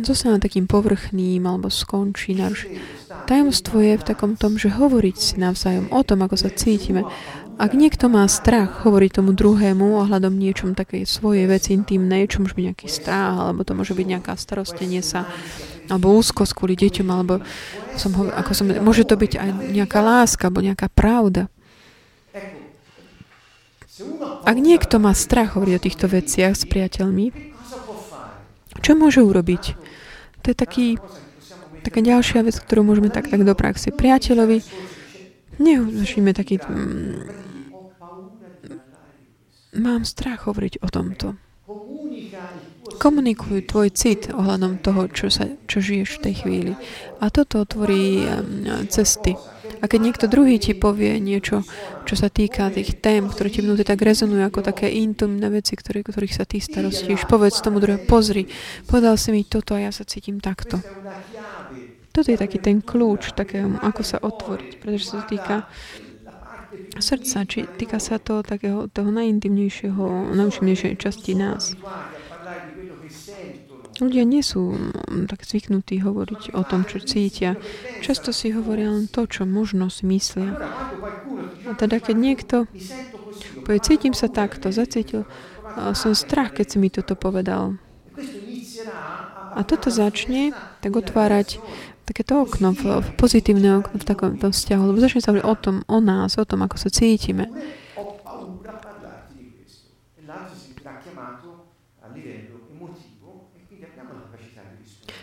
zostane takým povrchným, alebo skončí, naruší. Tajomstvo je v takom tom, že hovoriť si navzájom o tom, ako sa cítime. Ak niekto má strach hovoriť tomu druhému ohľadom niečom takej svojej veci intimnej, čo môže byť nejaký strach, alebo to môže byť nejaká starostenie sa, alebo úzkosť kvôli deťom, alebo som, ako som, môže to byť aj nejaká láska, alebo nejaká pravda. Ak niekto má strach hovoriť o týchto veciach s priateľmi, čo môže urobiť? To je taký, taká ďalšia vec, ktorú môžeme tak, tak do praxe. Priateľovi neužíme taký mm, Mám strach hovoriť o tomto. Komunikuj tvoj cit ohľadom toho, čo, sa, čo žiješ v tej chvíli. A toto otvorí cesty. A keď niekto druhý ti povie niečo, čo sa týka tých tém, ktoré ti vnútri tak rezonujú ako také intimné veci, ktoré, ktorých sa ty starostíš, povedz tomu druhé, pozri, povedal si mi toto a ja sa cítim takto. Toto je taký ten kľúč, také, ako sa otvoriť, pretože sa to týka srdca, či týka sa to takého toho najintimnejšieho, najúčimnejšej časti nás. Ľudia nie sú mm, tak zvyknutí hovoriť o tom, čo cítia. Často si hovoria len to, čo možno si myslia. A teda keď niekto povie, cítim sa takto, zacítil, som strach, keď si mi toto povedal. A toto začne tak otvárať takéto okno, v, v pozitívne okno v takom tom vzťahu, lebo začne sa hovoriť o tom, o nás, o tom, ako sa cítime.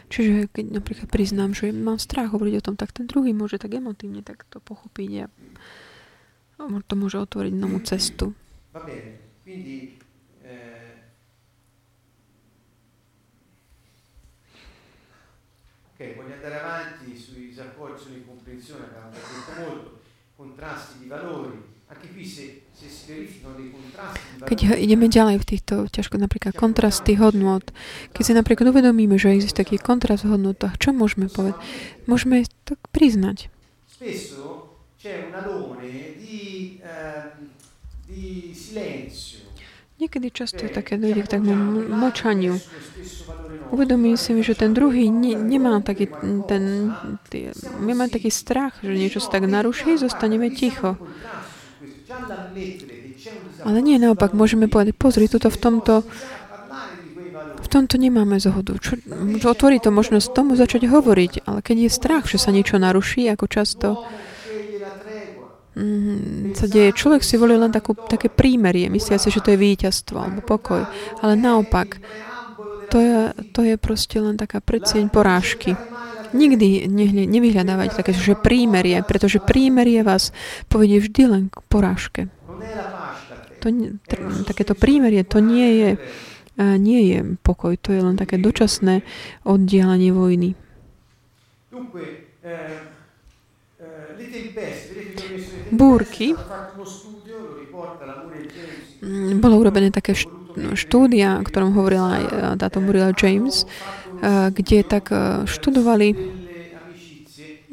Čiže keď napríklad priznám, že mám strach hovoriť o tom, tak ten druhý môže tak emotívne tak to pochopiť a to môže otvoriť novú cestu. Ok, voglio andare avanti sui disaccordi, sull'incomprensione, abbiamo già detto molto, contrasti di valori, anche qui se, se si verificano dei contrasti di Keď ideme ďalej v týchto ťažko napríklad kontrasty hodnot, keď si napríklad uvedomíme, že existuje taký kontrast v hodnotách, čo môžeme povedať? Môžeme tak priznať. spesso c'è un alone di, ehm. Niekedy často je také dojde k takému mlčaniu. Uvedomím si, že ten druhý ne, nemá taký ten, my máme taký strach, že niečo sa tak naruší, zostaneme ticho. Ale nie naopak, môžeme povedať, pozri, tuto v tomto, v tomto nemáme zhodu. Čo otvorí to možnosť tomu začať hovoriť, ale keď je strach, že sa niečo naruší, ako často mm, sa deje, človek si volí len takú, také prímerie, myslia si, že to je víťazstvo alebo pokoj. Ale naopak, to je, to je proste len taká predsieň porážky. Nikdy nehne, nevyhľadávať také, že prímerie, pretože prímerie vás povedie vždy len k porážke. To, takéto prímerie, to nie je, eh, nie je pokoj, to je len také dočasné oddialanie vojny. Búrky. Mm, Bolo urobené také št- štúdia, o ktorom hovorila aj eh, táto Muriel James, eh, kde tak eh, študovali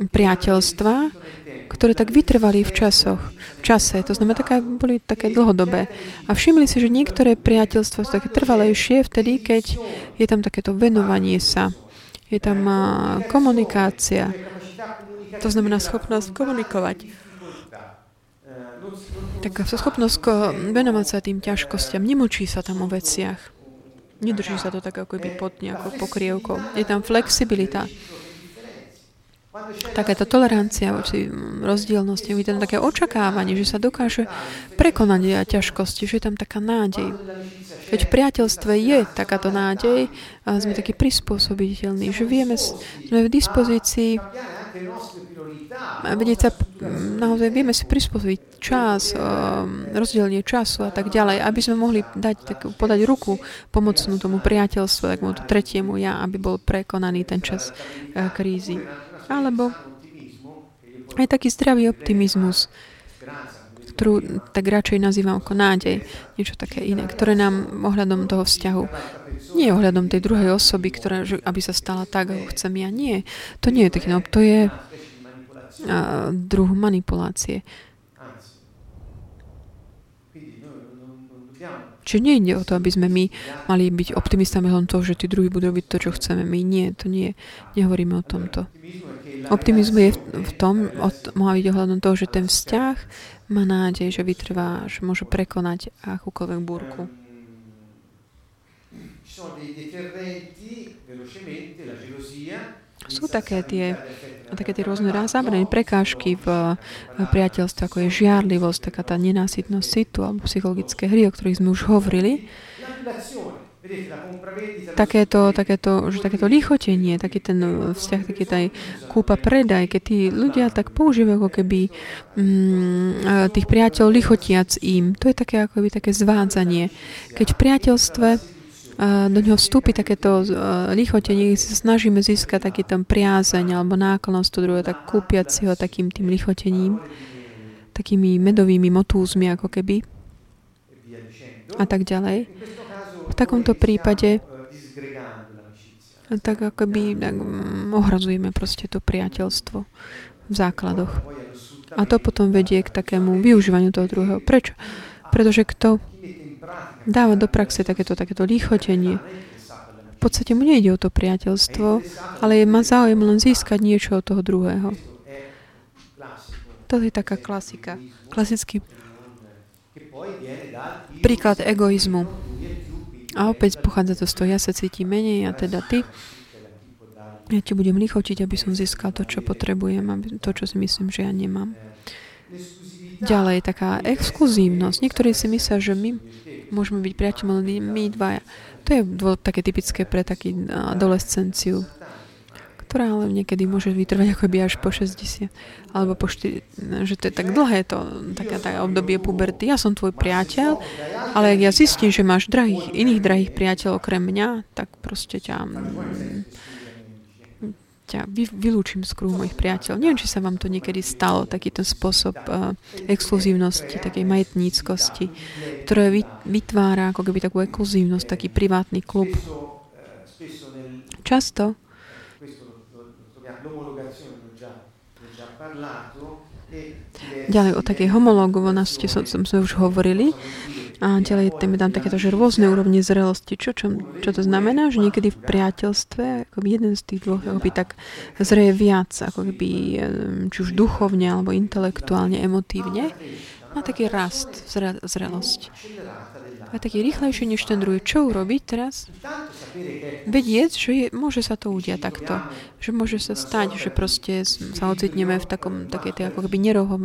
priateľstva, ktoré tak vytrvali v časoch, v čase. To znamená, taká, boli také dlhodobé. A všimli si, že niektoré priateľstva sú také trvalejšie vtedy, keď je tam takéto venovanie sa. Je tam komunikácia. To znamená schopnosť komunikovať. Taká schopnosť venovať sa tým ťažkostiam. Nemočí sa tam o veciach. Nedrží sa to tak ako by pod nejakou pokrievkou. Je tam flexibilita takáto tolerancia voči rozdielnosti, je tam také očakávanie, že sa dokáže prekonať ťažkosti, že je tam taká nádej. Keď v priateľstve je takáto nádej, a sme takí prispôsobiteľní, že vieme, sme v dispozícii vedieť sa, naozaj vieme si prispôsobiť čas, um, rozdelenie času a tak ďalej, aby sme mohli dať, tak, podať ruku pomocnú tomu priateľstvu, takému tretiemu ja, aby bol prekonaný ten čas uh, krízy. Alebo aj taký zdravý optimizmus, ktorú tak radšej nazývam ako nádej, niečo také iné, ktoré nám ohľadom toho vzťahu, nie ohľadom tej druhej osoby, ktorá, že, aby sa stala tak, ako chcem ja, nie. To nie je taký, no, to je a, druh manipulácie. Čiže nejde o to, aby sme my mali byť optimistami len toho, že tí druhí budú robiť to, čo chceme my. Nie, to nie. Nehovoríme o tomto. Optimizmus je v, tom, má byť ohľadom toho, že ten vzťah má nádej, že vytrvá, že môže prekonať akúkoľvek búrku. Sú také tie, také tie rôzne zábrané prekážky v, v priateľstve, ako je žiarlivosť, taká tá nenásytnosť citu alebo psychologické hry, o ktorých sme už hovorili. Takéto, takéto, že takéto lichotenie, taký ten vzťah, taký taj kúpa predaj, keď tí ľudia tak používajú ako keby mm, tých priateľov lichotiac im. To je také ako keby také zvádzanie. Keď v priateľstve do neho vstúpi takéto lichotenie, si sa snažíme získať taký tam priazeň alebo náklonnosť to druhé, tak kúpiať si ho takým tým lichotením, takými medovými motúzmi ako keby a tak ďalej. V takomto prípade tak ako by tak, ohrazujeme proste to priateľstvo v základoch. A to potom vedie k takému využívaniu toho druhého. Prečo? Pretože kto dáva do praxe takéto, takéto líchotenie, v podstate mu nejde o to priateľstvo, ale má záujem len získať niečo od toho druhého. To je taká klasika. Klasický príklad egoizmu. A opäť pochádza to z toho, ja sa cítim menej a teda ty. Ja ti budem lichotiť, aby som získal to, čo potrebujem, aby to, čo si myslím, že ja nemám. Ďalej, taká exkluzívnosť. Niektorí si myslia, že my môžeme byť priateľmi, my dvaja. To je také typické pre taký adolescenciu ktorá ale niekedy môže vytrvať ako by až po 60 alebo po 4, že to je tak dlhé to, také, také obdobie puberty. Ja som tvoj priateľ, ale ak ja zistím, že máš drahých, iných drahých priateľov okrem mňa, tak proste ťa ťa vy, vylúčim z kruhu mojich priateľov. Neviem, či sa vám to niekedy stalo, takýto spôsob uh, exkluzívnosti, takej majetníckosti, ktoré vytvára ako keby takú exkluzívnosť, taký privátny klub. Často Ďalej o takej homologovanosti som, som sme už hovorili. A ďalej tam je tam takéto, že rôzne úrovne zrelosti. Čo, čo, čo to znamená? Že niekedy v priateľstve ako jeden z tých dvoch by tak zreje viac, ako keby či už duchovne, alebo intelektuálne, emotívne. Má taký rast, zre, zrelosť a taký rýchlejší než ten druhý. Čo urobiť teraz? Vedieť, že je, môže sa to udiať takto. Že môže sa stať, že proste sa ocitneme v takom, takej tej ako keby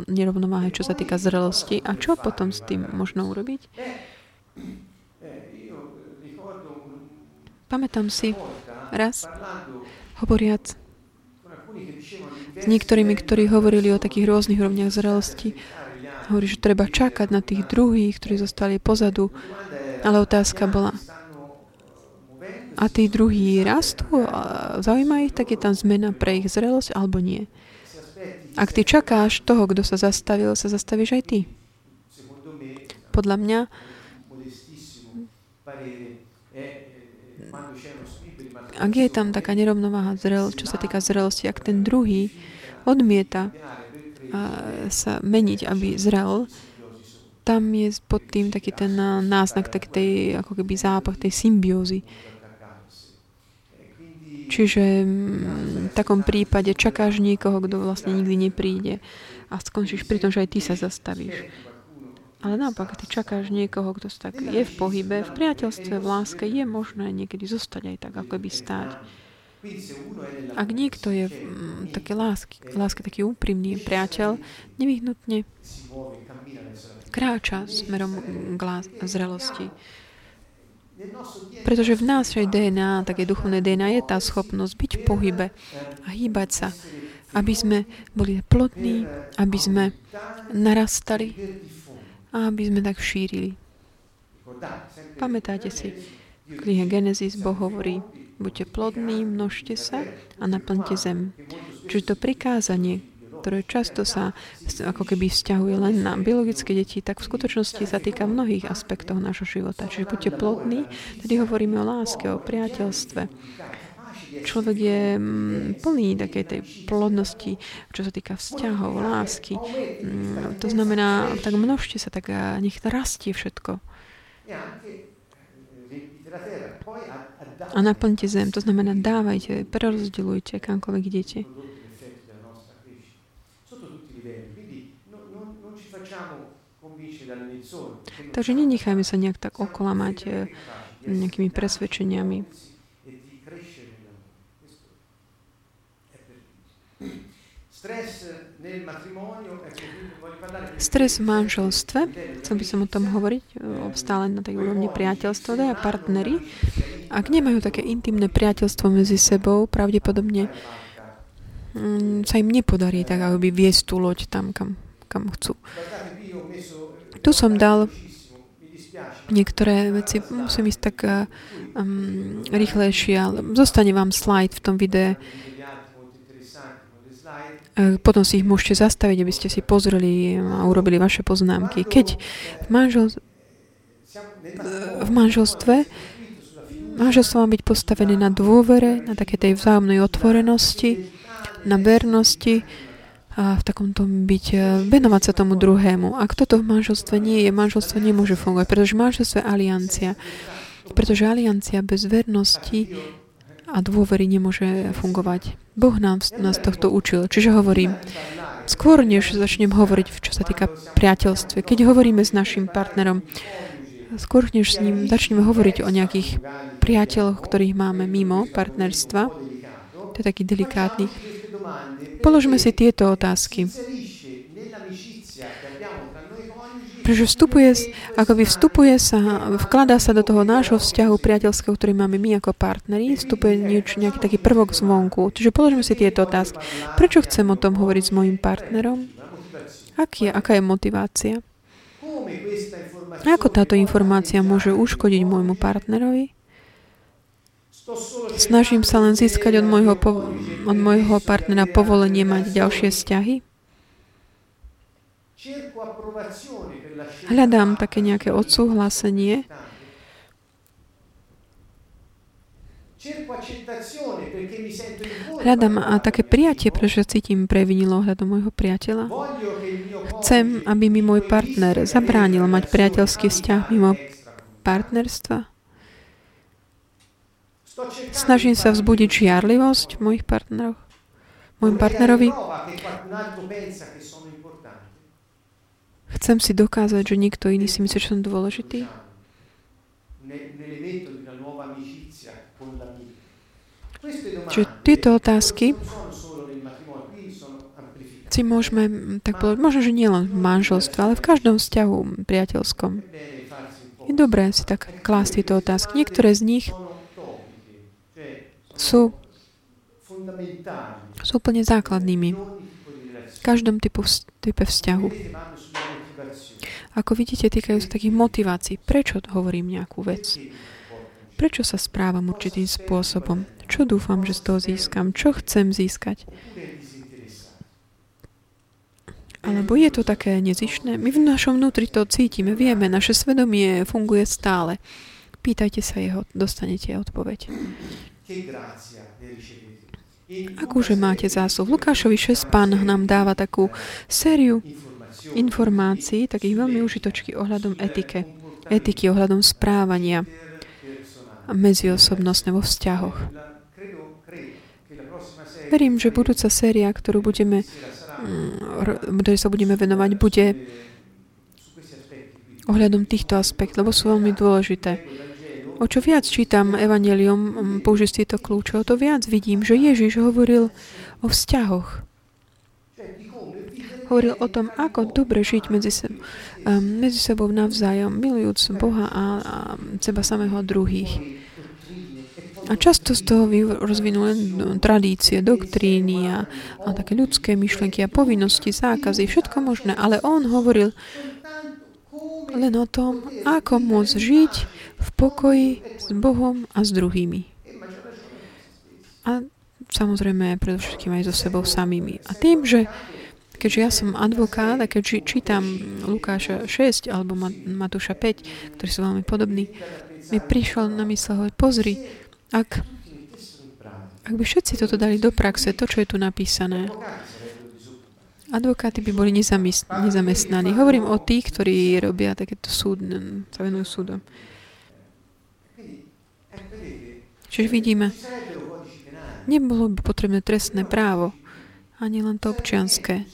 nerovnováhe, čo sa týka zrelosti. A čo potom s tým možno urobiť? Pamätám si raz, hovoriac s niektorými, ktorí hovorili o takých rôznych rovniach zrelosti, Hovorí, že treba čakať na tých druhých, ktorí zostali pozadu. Ale otázka bola, a tí druhí rastú? Zaujíma ich, tak je tam zmena pre ich zrelosť alebo nie? Ak ty čakáš toho, kto sa zastavil, sa zastavíš aj ty. Podľa mňa ak je tam taká nerovnováha zrel, čo sa týka zrelosti, ak ten druhý odmieta sa meniť, aby zrel, tam je pod tým taký ten náznak tak tej, ako keby zápach tej symbiózy. Čiže mm, v takom prípade čakáš niekoho, kto vlastne nikdy nepríde a skončíš pri tom, že aj ty sa zastavíš. Ale naopak, ty čakáš niekoho, kto tak je v pohybe, v priateľstve, v láske, je možné niekedy zostať aj tak, ako by stáť. Ak niekto je mm, také lásky, láske taký úprimný priateľ, nevyhnutne kráča smerom k zrelosti. Pretože v našej DNA, také duchovné DNA, je tá schopnosť byť v pohybe a hýbať sa, aby sme boli plodní, aby sme narastali a aby sme tak šírili. Pamätáte si, v knihe Genesis Boh hovorí, Buďte plodní, množte sa a naplňte zem. Čiže to prikázanie, ktoré často sa ako keby vzťahuje len na biologické deti, tak v skutočnosti sa týka mnohých aspektov nášho života. Čiže buďte plodní, tedy hovoríme o láske, o priateľstve. Človek je mm, plný takej tej plodnosti, čo sa týka vzťahov, lásky. Mm, to znamená, tak množte sa, tak nech rastie všetko a naplňte zem. To znamená, dávajte, prerozdeľujte, kamkoľvek idete. Takže nenechajme sa nejak tak oklamať eh, nejakými presvedčeniami. Stres v manželstve, chcel by som o tom hovoriť, stále na tej úrovni priateľstva, a partnery, ak nemajú také intimné priateľstvo medzi sebou, pravdepodobne mm, sa im nepodarí tak ako by viesť tú loď tam, kam, kam chcú. Tu som dal niektoré veci, musím ísť tak um, rýchlejšie, ale zostane vám slide v tom videu E, potom si ich môžete zastaviť, aby ste si pozreli a urobili vaše poznámky. Keď v, manžel, v manželstve manželstvo má byť postavené na dôvere, na také tej vzájomnej otvorenosti, na vernosti v takomto byť, e, venovať sa tomu druhému. Ak toto v manželstve nie je, manželstvo nemôže fungovať, pretože manželstvo je aliancia. Pretože aliancia bez vernosti a dôvery nemôže fungovať. Boh nám, nás tohto učil. Čiže hovorím, skôr než začnem hovoriť, čo sa týka priateľstve, keď hovoríme s našim partnerom, skôr než s ním začneme hovoriť o nejakých priateľoch, ktorých máme mimo partnerstva, To je taký delikátny. Položme si tieto otázky. Pretože vstupuje, by vstupuje sa, vkladá sa do toho nášho vzťahu priateľského, ktorý máme my ako partneri, vstupuje nieč, nejaký taký prvok zvonku. Čiže položme si tieto otázky. Prečo chcem o tom hovoriť s mojim partnerom? Aký je, aká je motivácia? Ako táto informácia môže uškodiť môjmu partnerovi? Snažím sa len získať od môjho, po, od môjho partnera povolenie mať ďalšie vzťahy? Hľadám také nejaké odsúhlasenie. Hľadám a také prijatie, pretože cítim previnilo ohľadom môjho priateľa. Chcem, aby mi môj partner zabránil mať priateľský vzťah mimo partnerstva. Snažím sa vzbudiť žiarlivosť mojich partnerov, môjim partnerovi. Chcem si dokázať, že niekto iný si myslí, že som dôležitý. Čiže tieto otázky si môžeme tak povedať, možno, že nielen v manželstve, ale v každom vzťahu priateľskom. Je dobré si tak klásť tieto otázky. Niektoré z nich sú, sú úplne základnými v každom typu, type vzťahu. Ako vidíte, týkajú sa takých motivácií. Prečo hovorím nejakú vec? Prečo sa správam určitým spôsobom? Čo dúfam, že z toho získam? Čo chcem získať? Alebo je to také nezišné? My v našom vnútri to cítime, vieme, naše svedomie funguje stále. Pýtajte sa jeho, dostanete odpoveď. Akúže máte zásluh? Lukášovi 6 pán nám dáva takú sériu informácií, takých veľmi užitočky ohľadom etike, etiky, ohľadom správania medziosobnostné vo vzťahoch. Verím, že budúca séria, ktorú budeme, mm, ktorej sa budeme venovať, bude ohľadom týchto aspektov, lebo sú veľmi dôležité. O čo viac čítam Evangelium, použiť tieto kľúčov, to viac vidím, že Ježiš hovoril o vzťahoch hovoril o tom, ako dobre žiť medzi, se, um, medzi sebou navzájom, milujúc Boha a, a seba samého druhých. A často z toho rozvinú len tradície, doktríny a, a také ľudské myšlenky a povinnosti, zákazy, všetko možné. Ale on hovoril len o tom, ako môcť žiť v pokoji s Bohom a s druhými. A samozrejme predovšetkým aj so sebou samými. A tým, že Keďže ja som advokát a keď čítam Lukáša 6 alebo Matúša 5, ktorí sú veľmi podobní, mi prišlo na mysle hovoriť, pozri, ak, ak by všetci toto dali do praxe, to, čo je tu napísané, advokáty by boli nezamestnaní. Hovorím o tých, ktorí robia takéto súd, sa venujú súdom. Čiže vidíme, nebolo by potrebné trestné právo, ani len to občianské.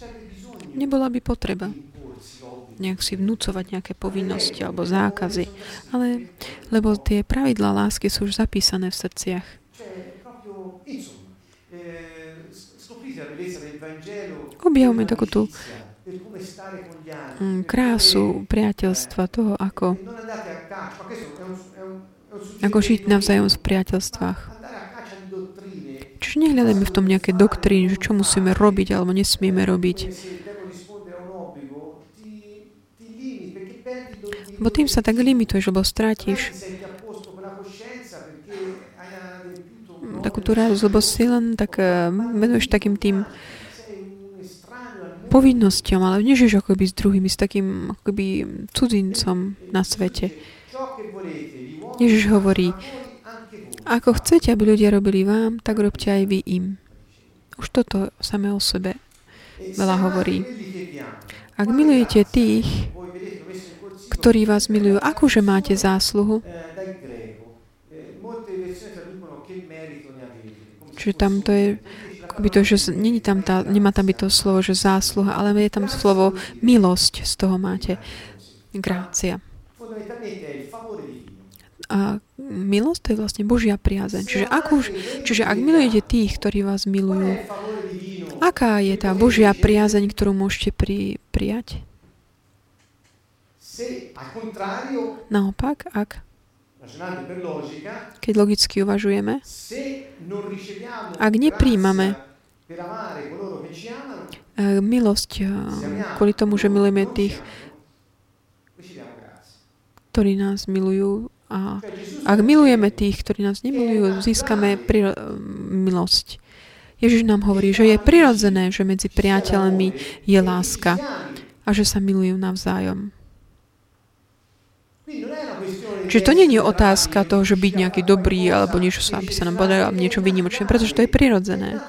Nebola by potreba nejak si vnúcovať nejaké povinnosti alebo zákazy, ale lebo tie pravidlá lásky sú už zapísané v srdciach. Objavme takú tú krásu priateľstva, toho, ako, ako žiť navzájom v priateľstvách. Čiže nehľadajme v tom nejaké doktríny, že čo musíme robiť alebo nesmieme robiť. Bo tým sa tak limituješ, lebo strátiš takú tú radosť, lebo si len tak uh, venuješ takým tým povinnosťom, ale nežiješ akoby s druhými, s takým akoby cudzincom na svete. Ježiš hovorí, ako chcete, aby ľudia robili vám, tak robte aj vy im. Už toto samé o sebe veľa hovorí. Ak milujete tých, ktorí vás milujú, akože máte zásluhu? Čiže tam to je akoby to, že není tam tá, nemá tam byť to slovo, že zásluha, ale je tam slovo milosť, z toho máte. Grácia. A milosť to je vlastne Božia priazeň. Čiže ak, už, čiže ak milujete tých, ktorí vás milujú, aká je tá Božia priazeň, ktorú môžete pri, prijať? Naopak, ak keď logicky uvažujeme, ak nepríjmame eh, milosť eh, kvôli tomu, že milujeme tých, ktorí nás milujú, a ak milujeme tých, ktorí nás nemilujú, získame pri, milosť. Ježiš nám hovorí, že je prirodzené, že medzi priateľmi je láska a že sa milujú navzájom. Čiže to nie je otázka toho, že byť nejaký dobrý alebo niečo sa, aby sa nám podarilo, niečo vynimočné, pretože to je prirodzené.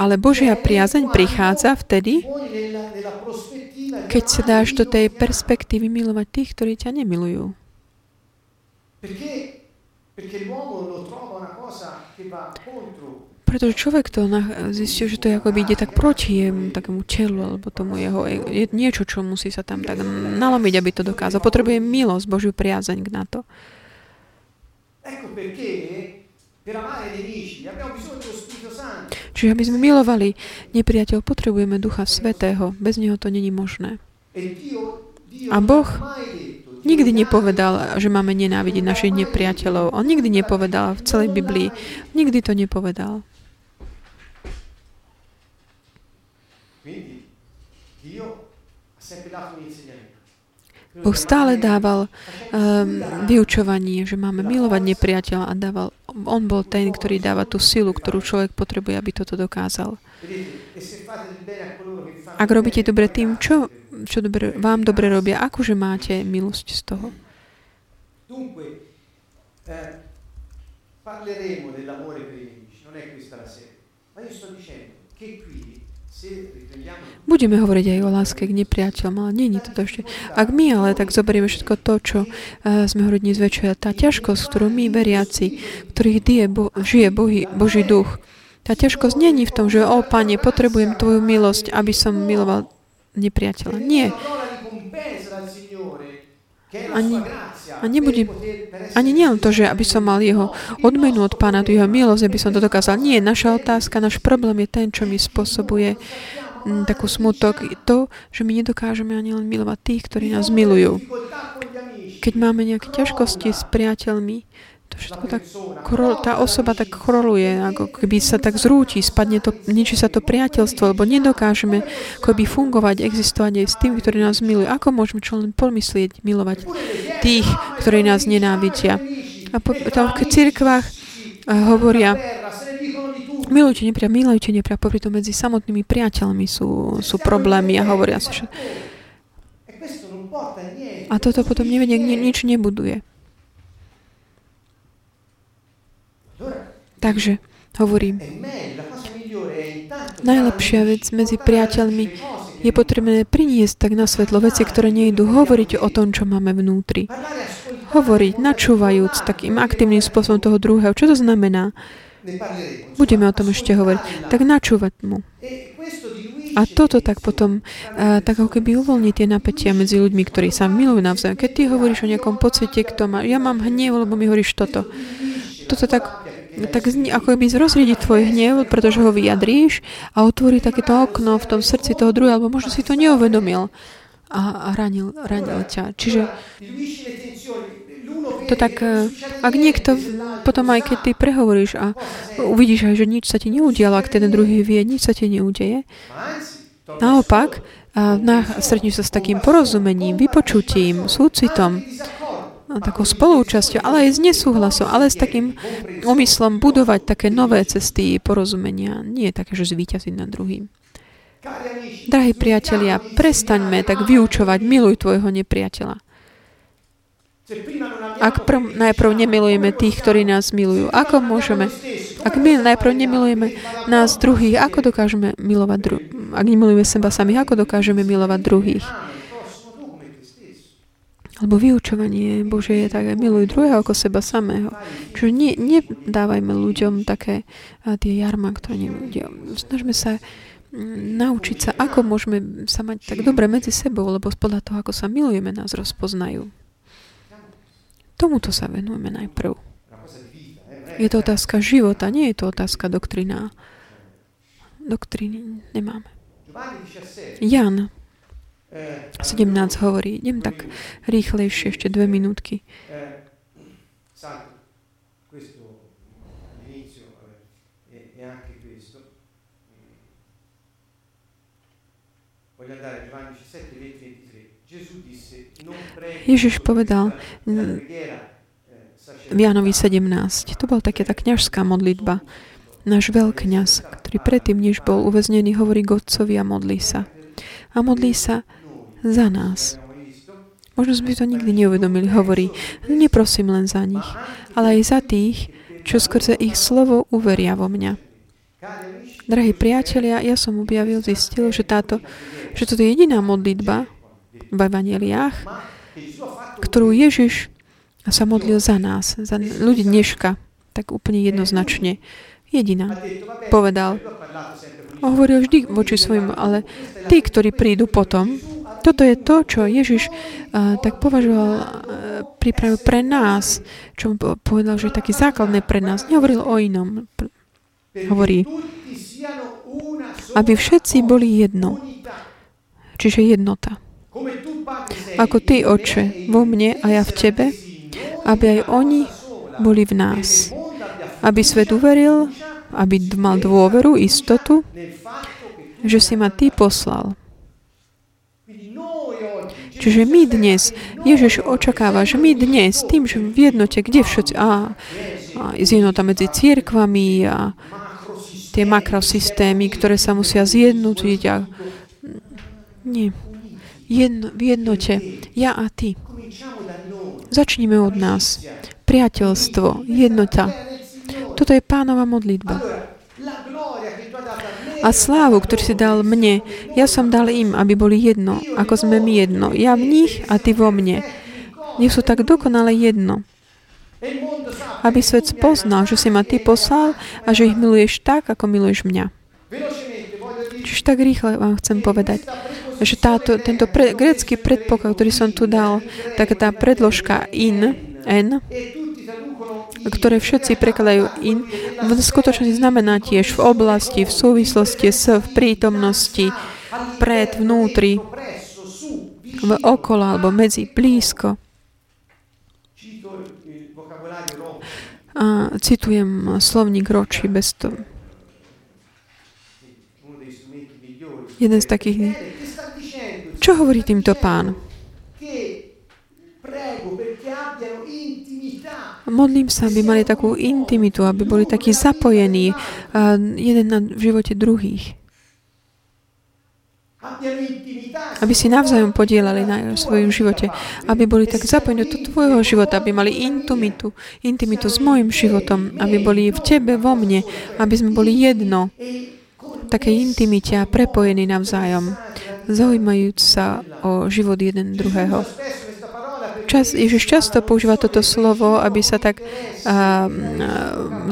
Ale Božia priazeň prichádza vtedy, keď sa dáš do tej perspektívy milovať tých, ktorí ťa nemilujú. Pretože človek to zistil, že to je ide tak proti jemu, takému telu, alebo tomu jeho, je niečo, čo musí sa tam tak nalomiť, aby to dokázal. Potrebuje milosť, Božiu priazeň na to. Čiže aby sme milovali nepriateľ, potrebujeme Ducha Svetého. Bez Neho to není možné. A Boh nikdy nepovedal, že máme nenávidieť našich nepriateľov. On nikdy nepovedal v celej Biblii. Nikdy to nepovedal. Boh stále dával um, vyučovanie, že máme milovať nepriateľa a dával, on bol ten, ktorý dáva tú silu, ktorú človek potrebuje, aby toto dokázal. Ak robíte dobre tým, čo, čo dobre, vám dobre robia, akože máte milosť z toho? Eh, parleremo dell'amore per i nemici, non è questa la sede, ma io sto dicendo che qui Budeme hovoriť aj o láske k nepriateľom, ale je to ešte. Ak my ale tak zoberieme všetko to, čo uh, sme hovorili dnes večer, tá ťažkosť, ktorú my veriaci, ktorých die, bo, žije Bohy, Boží duch, tá ťažkosť není v tom, že o Pane, potrebujem Tvoju milosť, aby som miloval nepriateľa. Nie. Ani, a nebude, ani nie len to, že aby som mal jeho odmenu od pána, tu jeho milosť, aby som to dokázal. Nie, naša otázka, náš problém je ten, čo mi spôsobuje mm, takú smutok. To, že my nedokážeme ani len milovať tých, ktorí nás milujú. Keď máme nejaké ťažkosti s priateľmi, to všetko tak, tá osoba tak koroluje, ako keby sa tak zrúti, spadne to, ničí sa to priateľstvo, lebo nedokážeme keby fungovať, existovať aj s tými, ktorí nás milujú. Ako môžeme čo len pomyslieť, milovať tých, ktorí nás nenávidia? A po, tam v cirkvách hovoria, milujte nepria, milujte nepria, popri to medzi samotnými priateľmi sú, sú problémy a hovoria sa, že... A toto potom nevedie, nič nebuduje. Takže hovorím, najlepšia vec medzi priateľmi je potrebné priniesť tak na svetlo veci, ktoré nejdu hovoriť o tom, čo máme vnútri. Hovoriť, načúvajúc takým aktívnym spôsobom toho druhého. Čo to znamená? Budeme o tom ešte hovoriť. Tak načúvať mu. A toto tak potom, tak ako keby uvoľní tie napätia medzi ľuďmi, ktorí sa milujú navzájom. Keď ty hovoríš o nejakom pocite, kto má, ja mám hnev, lebo mi hovoríš toto. Toto tak tak ako by zrozriediť tvoj hnev, pretože ho vyjadríš a otvorí takéto okno v tom srdci toho druhého, alebo možno si to neuvedomil a, a ranil, ranil ťa. Čiže to tak, e, ak niekto potom aj keď ty prehovoríš a uvidíš aj, že nič sa ti neudialo, ak ten druhý vie, nič sa ti neudeje, naopak, stretneš sa s takým porozumením, vypočutím, súcitom, takou spolúčasťou, ale aj s nesúhlasom, ale s takým úmyslom budovať také nové cesty porozumenia. Nie je také, že zvýťaziť nad druhým. Drahí priatelia, prestaňme tak vyučovať, miluj tvojho nepriateľa. Ak prv, najprv nemilujeme tých, ktorí nás milujú, ako môžeme? Ak my najprv nemilujeme nás druhých, ako dokážeme milovať druhých? Ak nemilujeme seba samých, ako dokážeme milovať druhých? Lebo vyučovanie Bože je tak, miluj druhého ako seba samého. Čiže ne, nedávajme ľuďom také tie jarma, ktoré nevidia. Snažme sa mm, naučiť sa, ako môžeme sa mať tak dobre medzi sebou, lebo podľa toho, ako sa milujeme, nás rozpoznajú. Tomuto sa venujeme najprv. Je to otázka života, nie je to otázka doktrina. Doktriny nemáme. Jan 17 hovorí, idem tak rýchlejšie, ešte dve minútky. Ježiš povedal v Jánovi 17, to bola taká tá kniažská modlitba. Náš veľkňaz, ktorý predtým, než bol uväznený, hovorí k a modlí sa. A modlí sa za nás. Možno sme to nikdy neuvedomili. Hovorí, neprosím len za nich, ale aj za tých, čo skrze ich slovo uveria vo mňa. Drahí priatelia, ja som objavil, zistil, že, táto, že toto je jediná modlitba v evaneliách, ktorú Ježiš sa modlil za nás, za ľudí dneška, tak úplne jednoznačne. Jediná. Povedal. Hovoril vždy voči svojim, ale tí, ktorí prídu potom, toto je to, čo Ježiš uh, tak považoval, uh, pripravil pre nás, čo povedal, že je taký základné pre nás. Nehovoril o inom. Hovorí, aby všetci boli jedno. Čiže jednota. Ako Ty, Oče, vo mne a ja v Tebe, aby aj oni boli v nás. Aby svet uveril, aby mal dôveru, istotu, že si ma Ty poslal. Čiže my dnes, Ježiš očakáva, že my dnes, tým, že v jednote, kde všetci, a, a zjednota medzi církvami a tie makrosystémy, ktoré sa musia zjednotiť a nie. Jedno, v jednote. Ja a ty. Začníme od nás. Priateľstvo, jednota. Toto je pánova modlitba. A slávu, ktorý si dal mne, ja som dal im, aby boli jedno, ako sme my jedno. Ja v nich a ty vo mne. Nech sú tak dokonale jedno. Aby svet poznal, že si ma ty poslal a že ich miluješ tak, ako miluješ mňa. Čiže tak rýchle vám chcem povedať, že táto, tento pre, grecký predpoklad, ktorý som tu dal, tak tá predložka in, n, ktoré všetci prekladajú in, v skutočnosti znamená tiež v oblasti, v súvislosti s, v prítomnosti, pred, vnútri, v okolo alebo medzi, blízko. A citujem slovník Roči bez to. Jeden z takých čo hovorí týmto pán? Modlím sa, aby mali takú intimitu, aby boli takí zapojení uh, jeden na, v živote druhých. Aby si navzájom podielali na svojom živote. Aby boli tak zapojení do tvojho života, aby mali intimitu, intimitu s môjim životom, aby boli v tebe, vo mne, aby sme boli jedno takej intimite a prepojení navzájom zaujímajúc sa o život jeden druhého. Čas, Ježiš často používa toto slovo, aby sa tak a,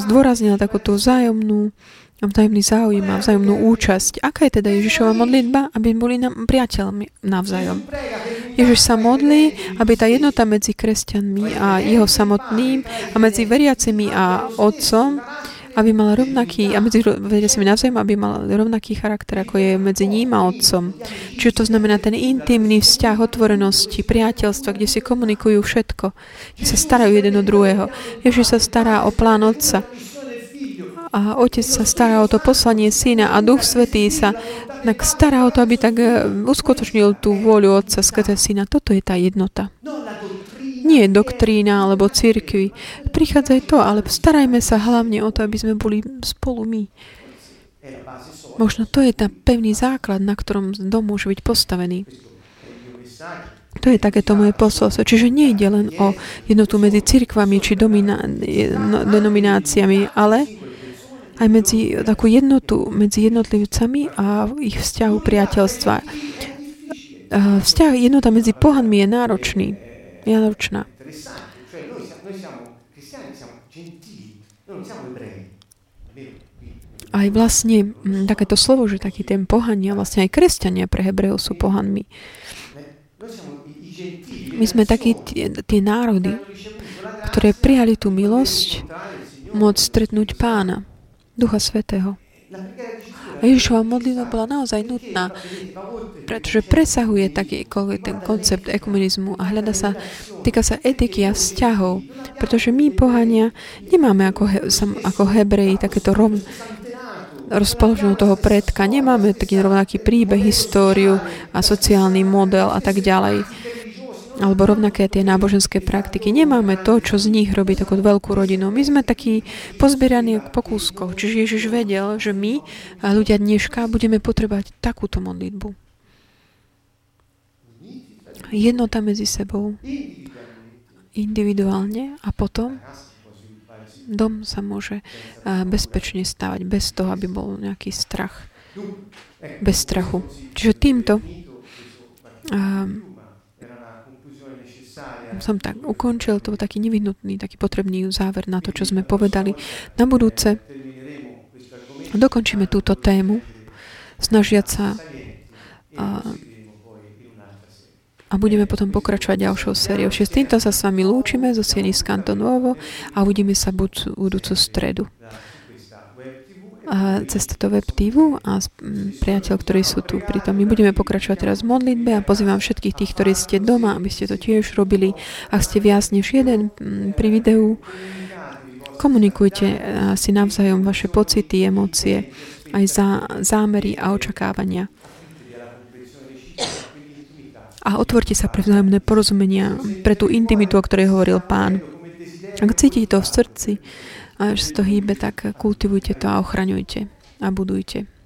zdôraznila takú tú vzájomnú vzájomný záujem a vzájomnú účasť. Aká je teda Ježišova modlitba? Aby boli nám priateľmi navzájom. Ježiš sa modlí, aby tá jednota medzi kresťanmi a jeho samotným a medzi veriacimi a otcom aby mal rovnaký, a medzi si navzájom, aby mal rovnaký charakter, ako je medzi ním a otcom. Čiže to znamená ten intimný vzťah otvorenosti, priateľstva, kde si komunikujú všetko, kde sa starajú jeden o druhého. Ježiš sa stará o plán otca. A otec sa stará o to poslanie syna a duch svetý sa tak stará o to, aby tak eh, uskutočnil tú vôľu otca skrze syna. Toto je tá jednota nie doktrína alebo církvy. Prichádza aj to, ale starajme sa hlavne o to, aby sme boli spolu my. Možno to je ten pevný základ, na ktorom dom môže byť postavený. To je takéto moje posolstvo. Čiže nie ide len o jednotu medzi cirkvami či domina- no, denomináciami, ale aj medzi takú jednotu medzi jednotlivcami a ich vzťahu priateľstva. Vzťah jednota medzi pohanmi je náročný náročná. aj vlastne m, takéto slovo, že taký ten pohania, vlastne aj kresťania pre Hebrejov sú pohanmi. My sme takí tie, tie národy, ktoré prijali tú milosť, môcť stretnúť pána, Ducha Svetého. A Ježišova modlitba bola naozaj nutná, pretože presahuje takýkoľvek ten koncept ekumenizmu a hľada sa, týka sa etiky a vzťahov, pretože my, pohania, nemáme ako, he, ako Hebreji takéto rovn, rozpoloženú toho predka, nemáme taký rovnaký príbeh, históriu a sociálny model a tak ďalej alebo rovnaké tie náboženské praktiky. Nemáme to, čo z nich robí takú veľkú rodinu. My sme takí pozbieraní po kúskoch. Čiže Ježiš vedel, že my, ľudia dneška, budeme potrebovať takúto modlitbu. Jednota medzi sebou. Individuálne a potom dom sa môže bezpečne stavať bez toho, aby bol nejaký strach. Bez strachu. Čiže týmto som tak ukončil, to bol taký nevyhnutný, taký potrebný záver na to, čo sme povedali. Na budúce dokončíme túto tému, snažiať sa a, a budeme potom pokračovať ďalšou sériou. Čiže s týmto sa s vami lúčime zo Sieny z Kantonovo a uvidíme sa buď budúcu stredu cez toto web TV a priateľ, ktorí sú tu. Pritom my budeme pokračovať teraz v modlitbe a pozývam všetkých tých, ktorí ste doma, aby ste to tiež robili. Ak ste viac než jeden pri videu, komunikujte si navzájom vaše pocity, emócie, aj zá, zámery a očakávania. A otvorte sa pre vzájomné porozumenia, pre tú intimitu, o ktorej hovoril pán. Ak cítite to v srdci, a že sa to hýbe, tak kultivujte to a ochraňujte a budujte.